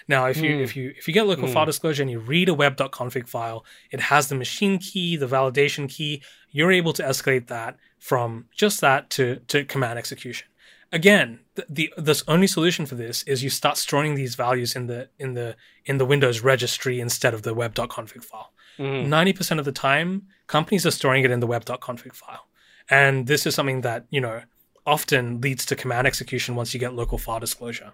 Now, if you mm. if you if you get local mm. file disclosure and you read a web.config file, it has the machine key, the validation key. You're able to escalate that from just that to to command execution. Again, the, the the only solution for this is you start storing these values in the in the in the Windows registry instead of the web.config file. Mm. 90% of the time, companies are storing it in the web.config file. And this is something that, you know, often leads to command execution once you get local file disclosure.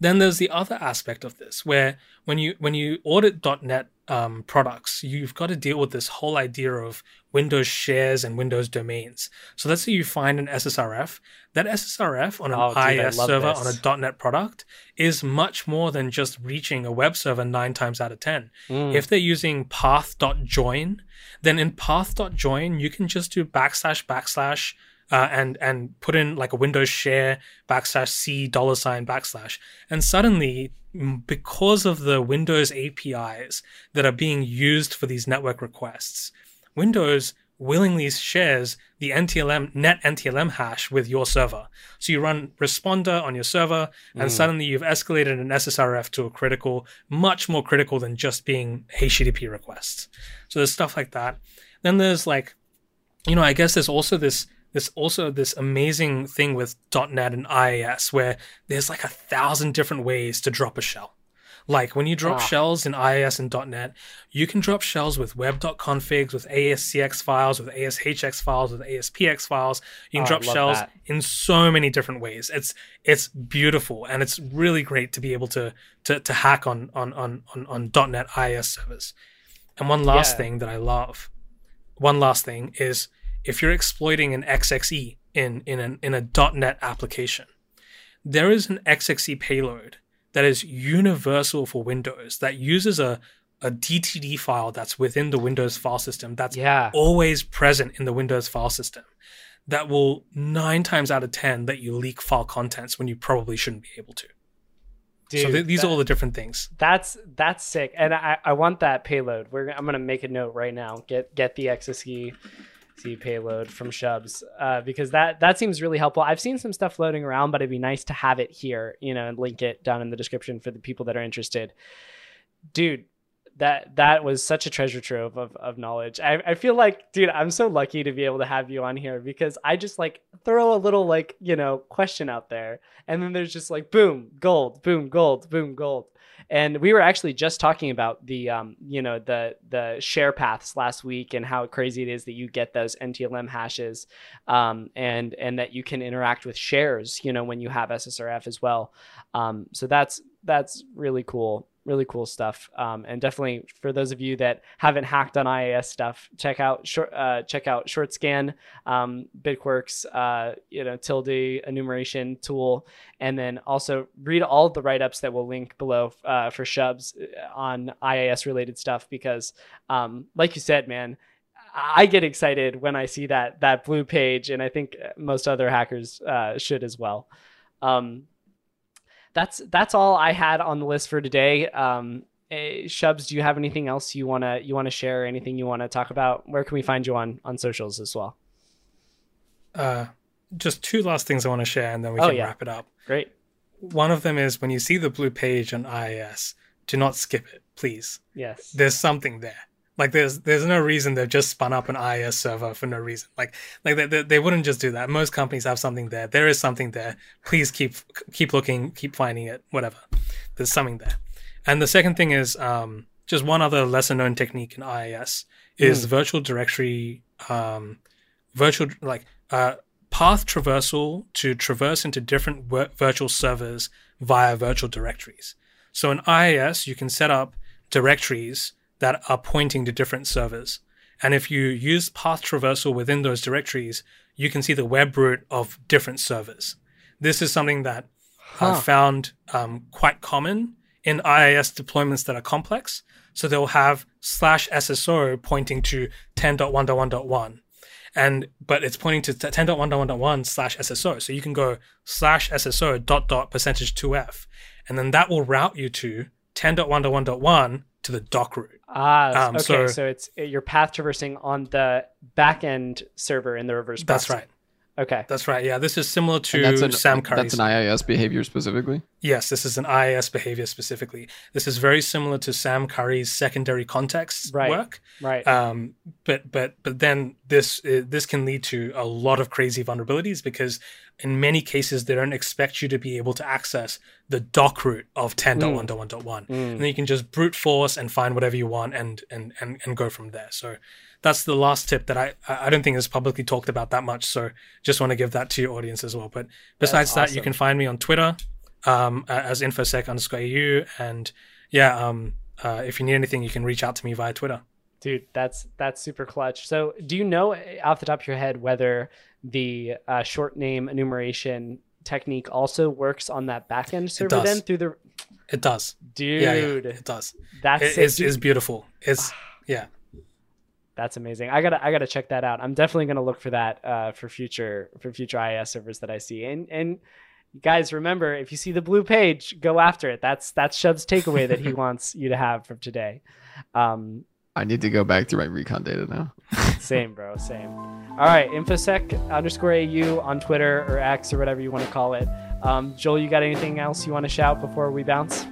Then there's the other aspect of this, where when you when you audit .NET um, products, you've got to deal with this whole idea of Windows shares and Windows domains. So let's say you find an SSRF. That SSRF on an oh, IIS server this. on a .NET product is much more than just reaching a web server nine times out of ten. Mm. If they're using path.join, then in path.join you can just do backslash backslash uh, and and put in like a Windows share backslash c dollar sign backslash, and suddenly because of the Windows APIs that are being used for these network requests, Windows willingly shares the NTLM net NTLM hash with your server. So you run responder on your server, and mm. suddenly you've escalated an SSRF to a critical, much more critical than just being HTTP requests. So there's stuff like that. then there's like, you know, I guess there's also this there's also this amazing thing with .NET and IIS where there's like a thousand different ways to drop a shell. Like when you drop Ah. shells in IIS and .NET, you can drop shells with web.configs, with ASCX files, with ASHX files, with ASPX files. You can Oh, drop shells that. in so many different ways. It's it's beautiful and it's really great to be able to to, to hack on on on on, on .NET IIS servers. And one last Yeah. thing that I love, one last thing is if you're exploiting an XXE in in an in a .NET application, there is an XXE payload that is universal for Windows that uses a a DTD file that's within the Windows file system that's Yeah. always present in the Windows file system that will nine times out of ten let you leak file contents when you probably shouldn't be able to. Dude, so th- these that- are all the different things. That's that's sick, and I, I want that payload. We're I'm gonna make a note right now. Get get the XSE C payload from Shubs uh, because that that seems really helpful. I've seen some stuff floating around, but it'd be nice to have it here, you know, and link it down in the description for the people that are interested. Dude, that that was such a treasure trove of, of knowledge. I, I feel like, dude, I'm so lucky to be able to have you on here because I just like throw a little like, you know, question out there and then there's just like boom, gold, boom, gold, boom, gold. And we were actually just talking about the um, you know, the the share paths last week and how crazy it is that you get those NTLM hashes um, and and that you can interact with shares, you know, when you have SSRF as well. Um, so that's that's really cool really cool stuff um, and definitely for those of you that haven't hacked on ias stuff check out short uh, check out short scan um, bitquirks uh, you know tilde enumeration tool and then also read all the write-ups that we'll link below uh, for shubs on ias related stuff because um, like you said man I get excited when I see that that blue page, and I think most other hackers uh, should as well. Um, that's that's all I had on the list for today. Um, eh, Shubs, do you have anything else you wanna you wanna share? Anything you wanna talk about? Where can we find you on on socials as well? Uh, just two last things I want to share, and then we Oh, can yeah. wrap it up. Great. One of them is when you see the blue page on IIS, do not skip it, please. Yes. There's something there. Like there's there's no reason they've just spun up an IIS server for no reason. Like like they, they, they wouldn't just do that. Most companies have something there. There is something there. Please keep keep looking, keep finding it. Whatever. There's something there. And the second thing is um, just one other lesser known technique in IIS is virtual directory um, virtual like uh, path traversal to traverse into different vir- virtual servers via virtual directories. So in IIS, you can set up directories that are pointing to different servers. And if you use path traversal within those directories, you can see the web root of different servers. This is something that Huh. I've found um, quite common in IIS deployments that are complex. So they'll have slash SSO pointing to 10.1.1.1 and but it's pointing to 10.1.1.1 slash SSO. So you can go slash SSO dot dot percentage 2F, and then that will route you to 10.1.1.1 to the doc root. Ah, Um, okay. so- So, it's you're path traversing on the back end server in the reverse. That's proxy. right. Okay. That's right. Yeah, this is similar to And that's an, Sam Curry's. That's an IIS behavior specifically. Yes, this is an IIS behavior specifically. This is very similar to Sam Curry's secondary context Right. work. Right. Um, but but but then this uh, this can lead to a lot of crazy vulnerabilities because in many cases they don't expect you to be able to access the doc root of 10.1.1.1 Mm. and then you can just brute force and find whatever you want and and and, and go from there. So that's the last tip that I I don't think is publicly talked about that much. So just want to give that to your audience as well. But besides that you can find me on Twitter um, as infosec underscore au and yeah um, uh, if you need anything you can reach out to me via Twitter. Dude, that's that's super clutch. So, do you know uh, off the top of your head whether the uh, short name enumeration technique also works on that backend server then through the it does dude? yeah, yeah it does That's it sick. is beautiful. It's yeah. That's amazing. I gotta I gotta check that out. I'm definitely gonna look for that uh, for future for future IIS servers that I see. And and guys, remember if you see the blue page, go after it. That's that's Shub's takeaway that he wants you to have from today. Um, I need to go back to my recon data now. same, bro. Same. All right, infosec underscore au on Twitter or X or whatever you want to call it. Um, Joel, you got anything else you want to shout before we bounce?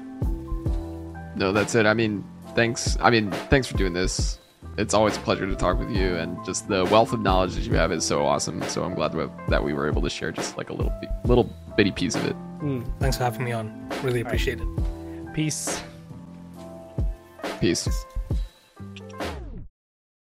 No, that's it. I mean, thanks. I mean, thanks for doing this. it's always a pleasure to talk with you, and just the wealth of knowledge that you have is so awesome. So I'm glad that we were able to share just like a little little bitty piece of it. Mm. Thanks for having me on. Really appreciate right. it. Peace. Peace.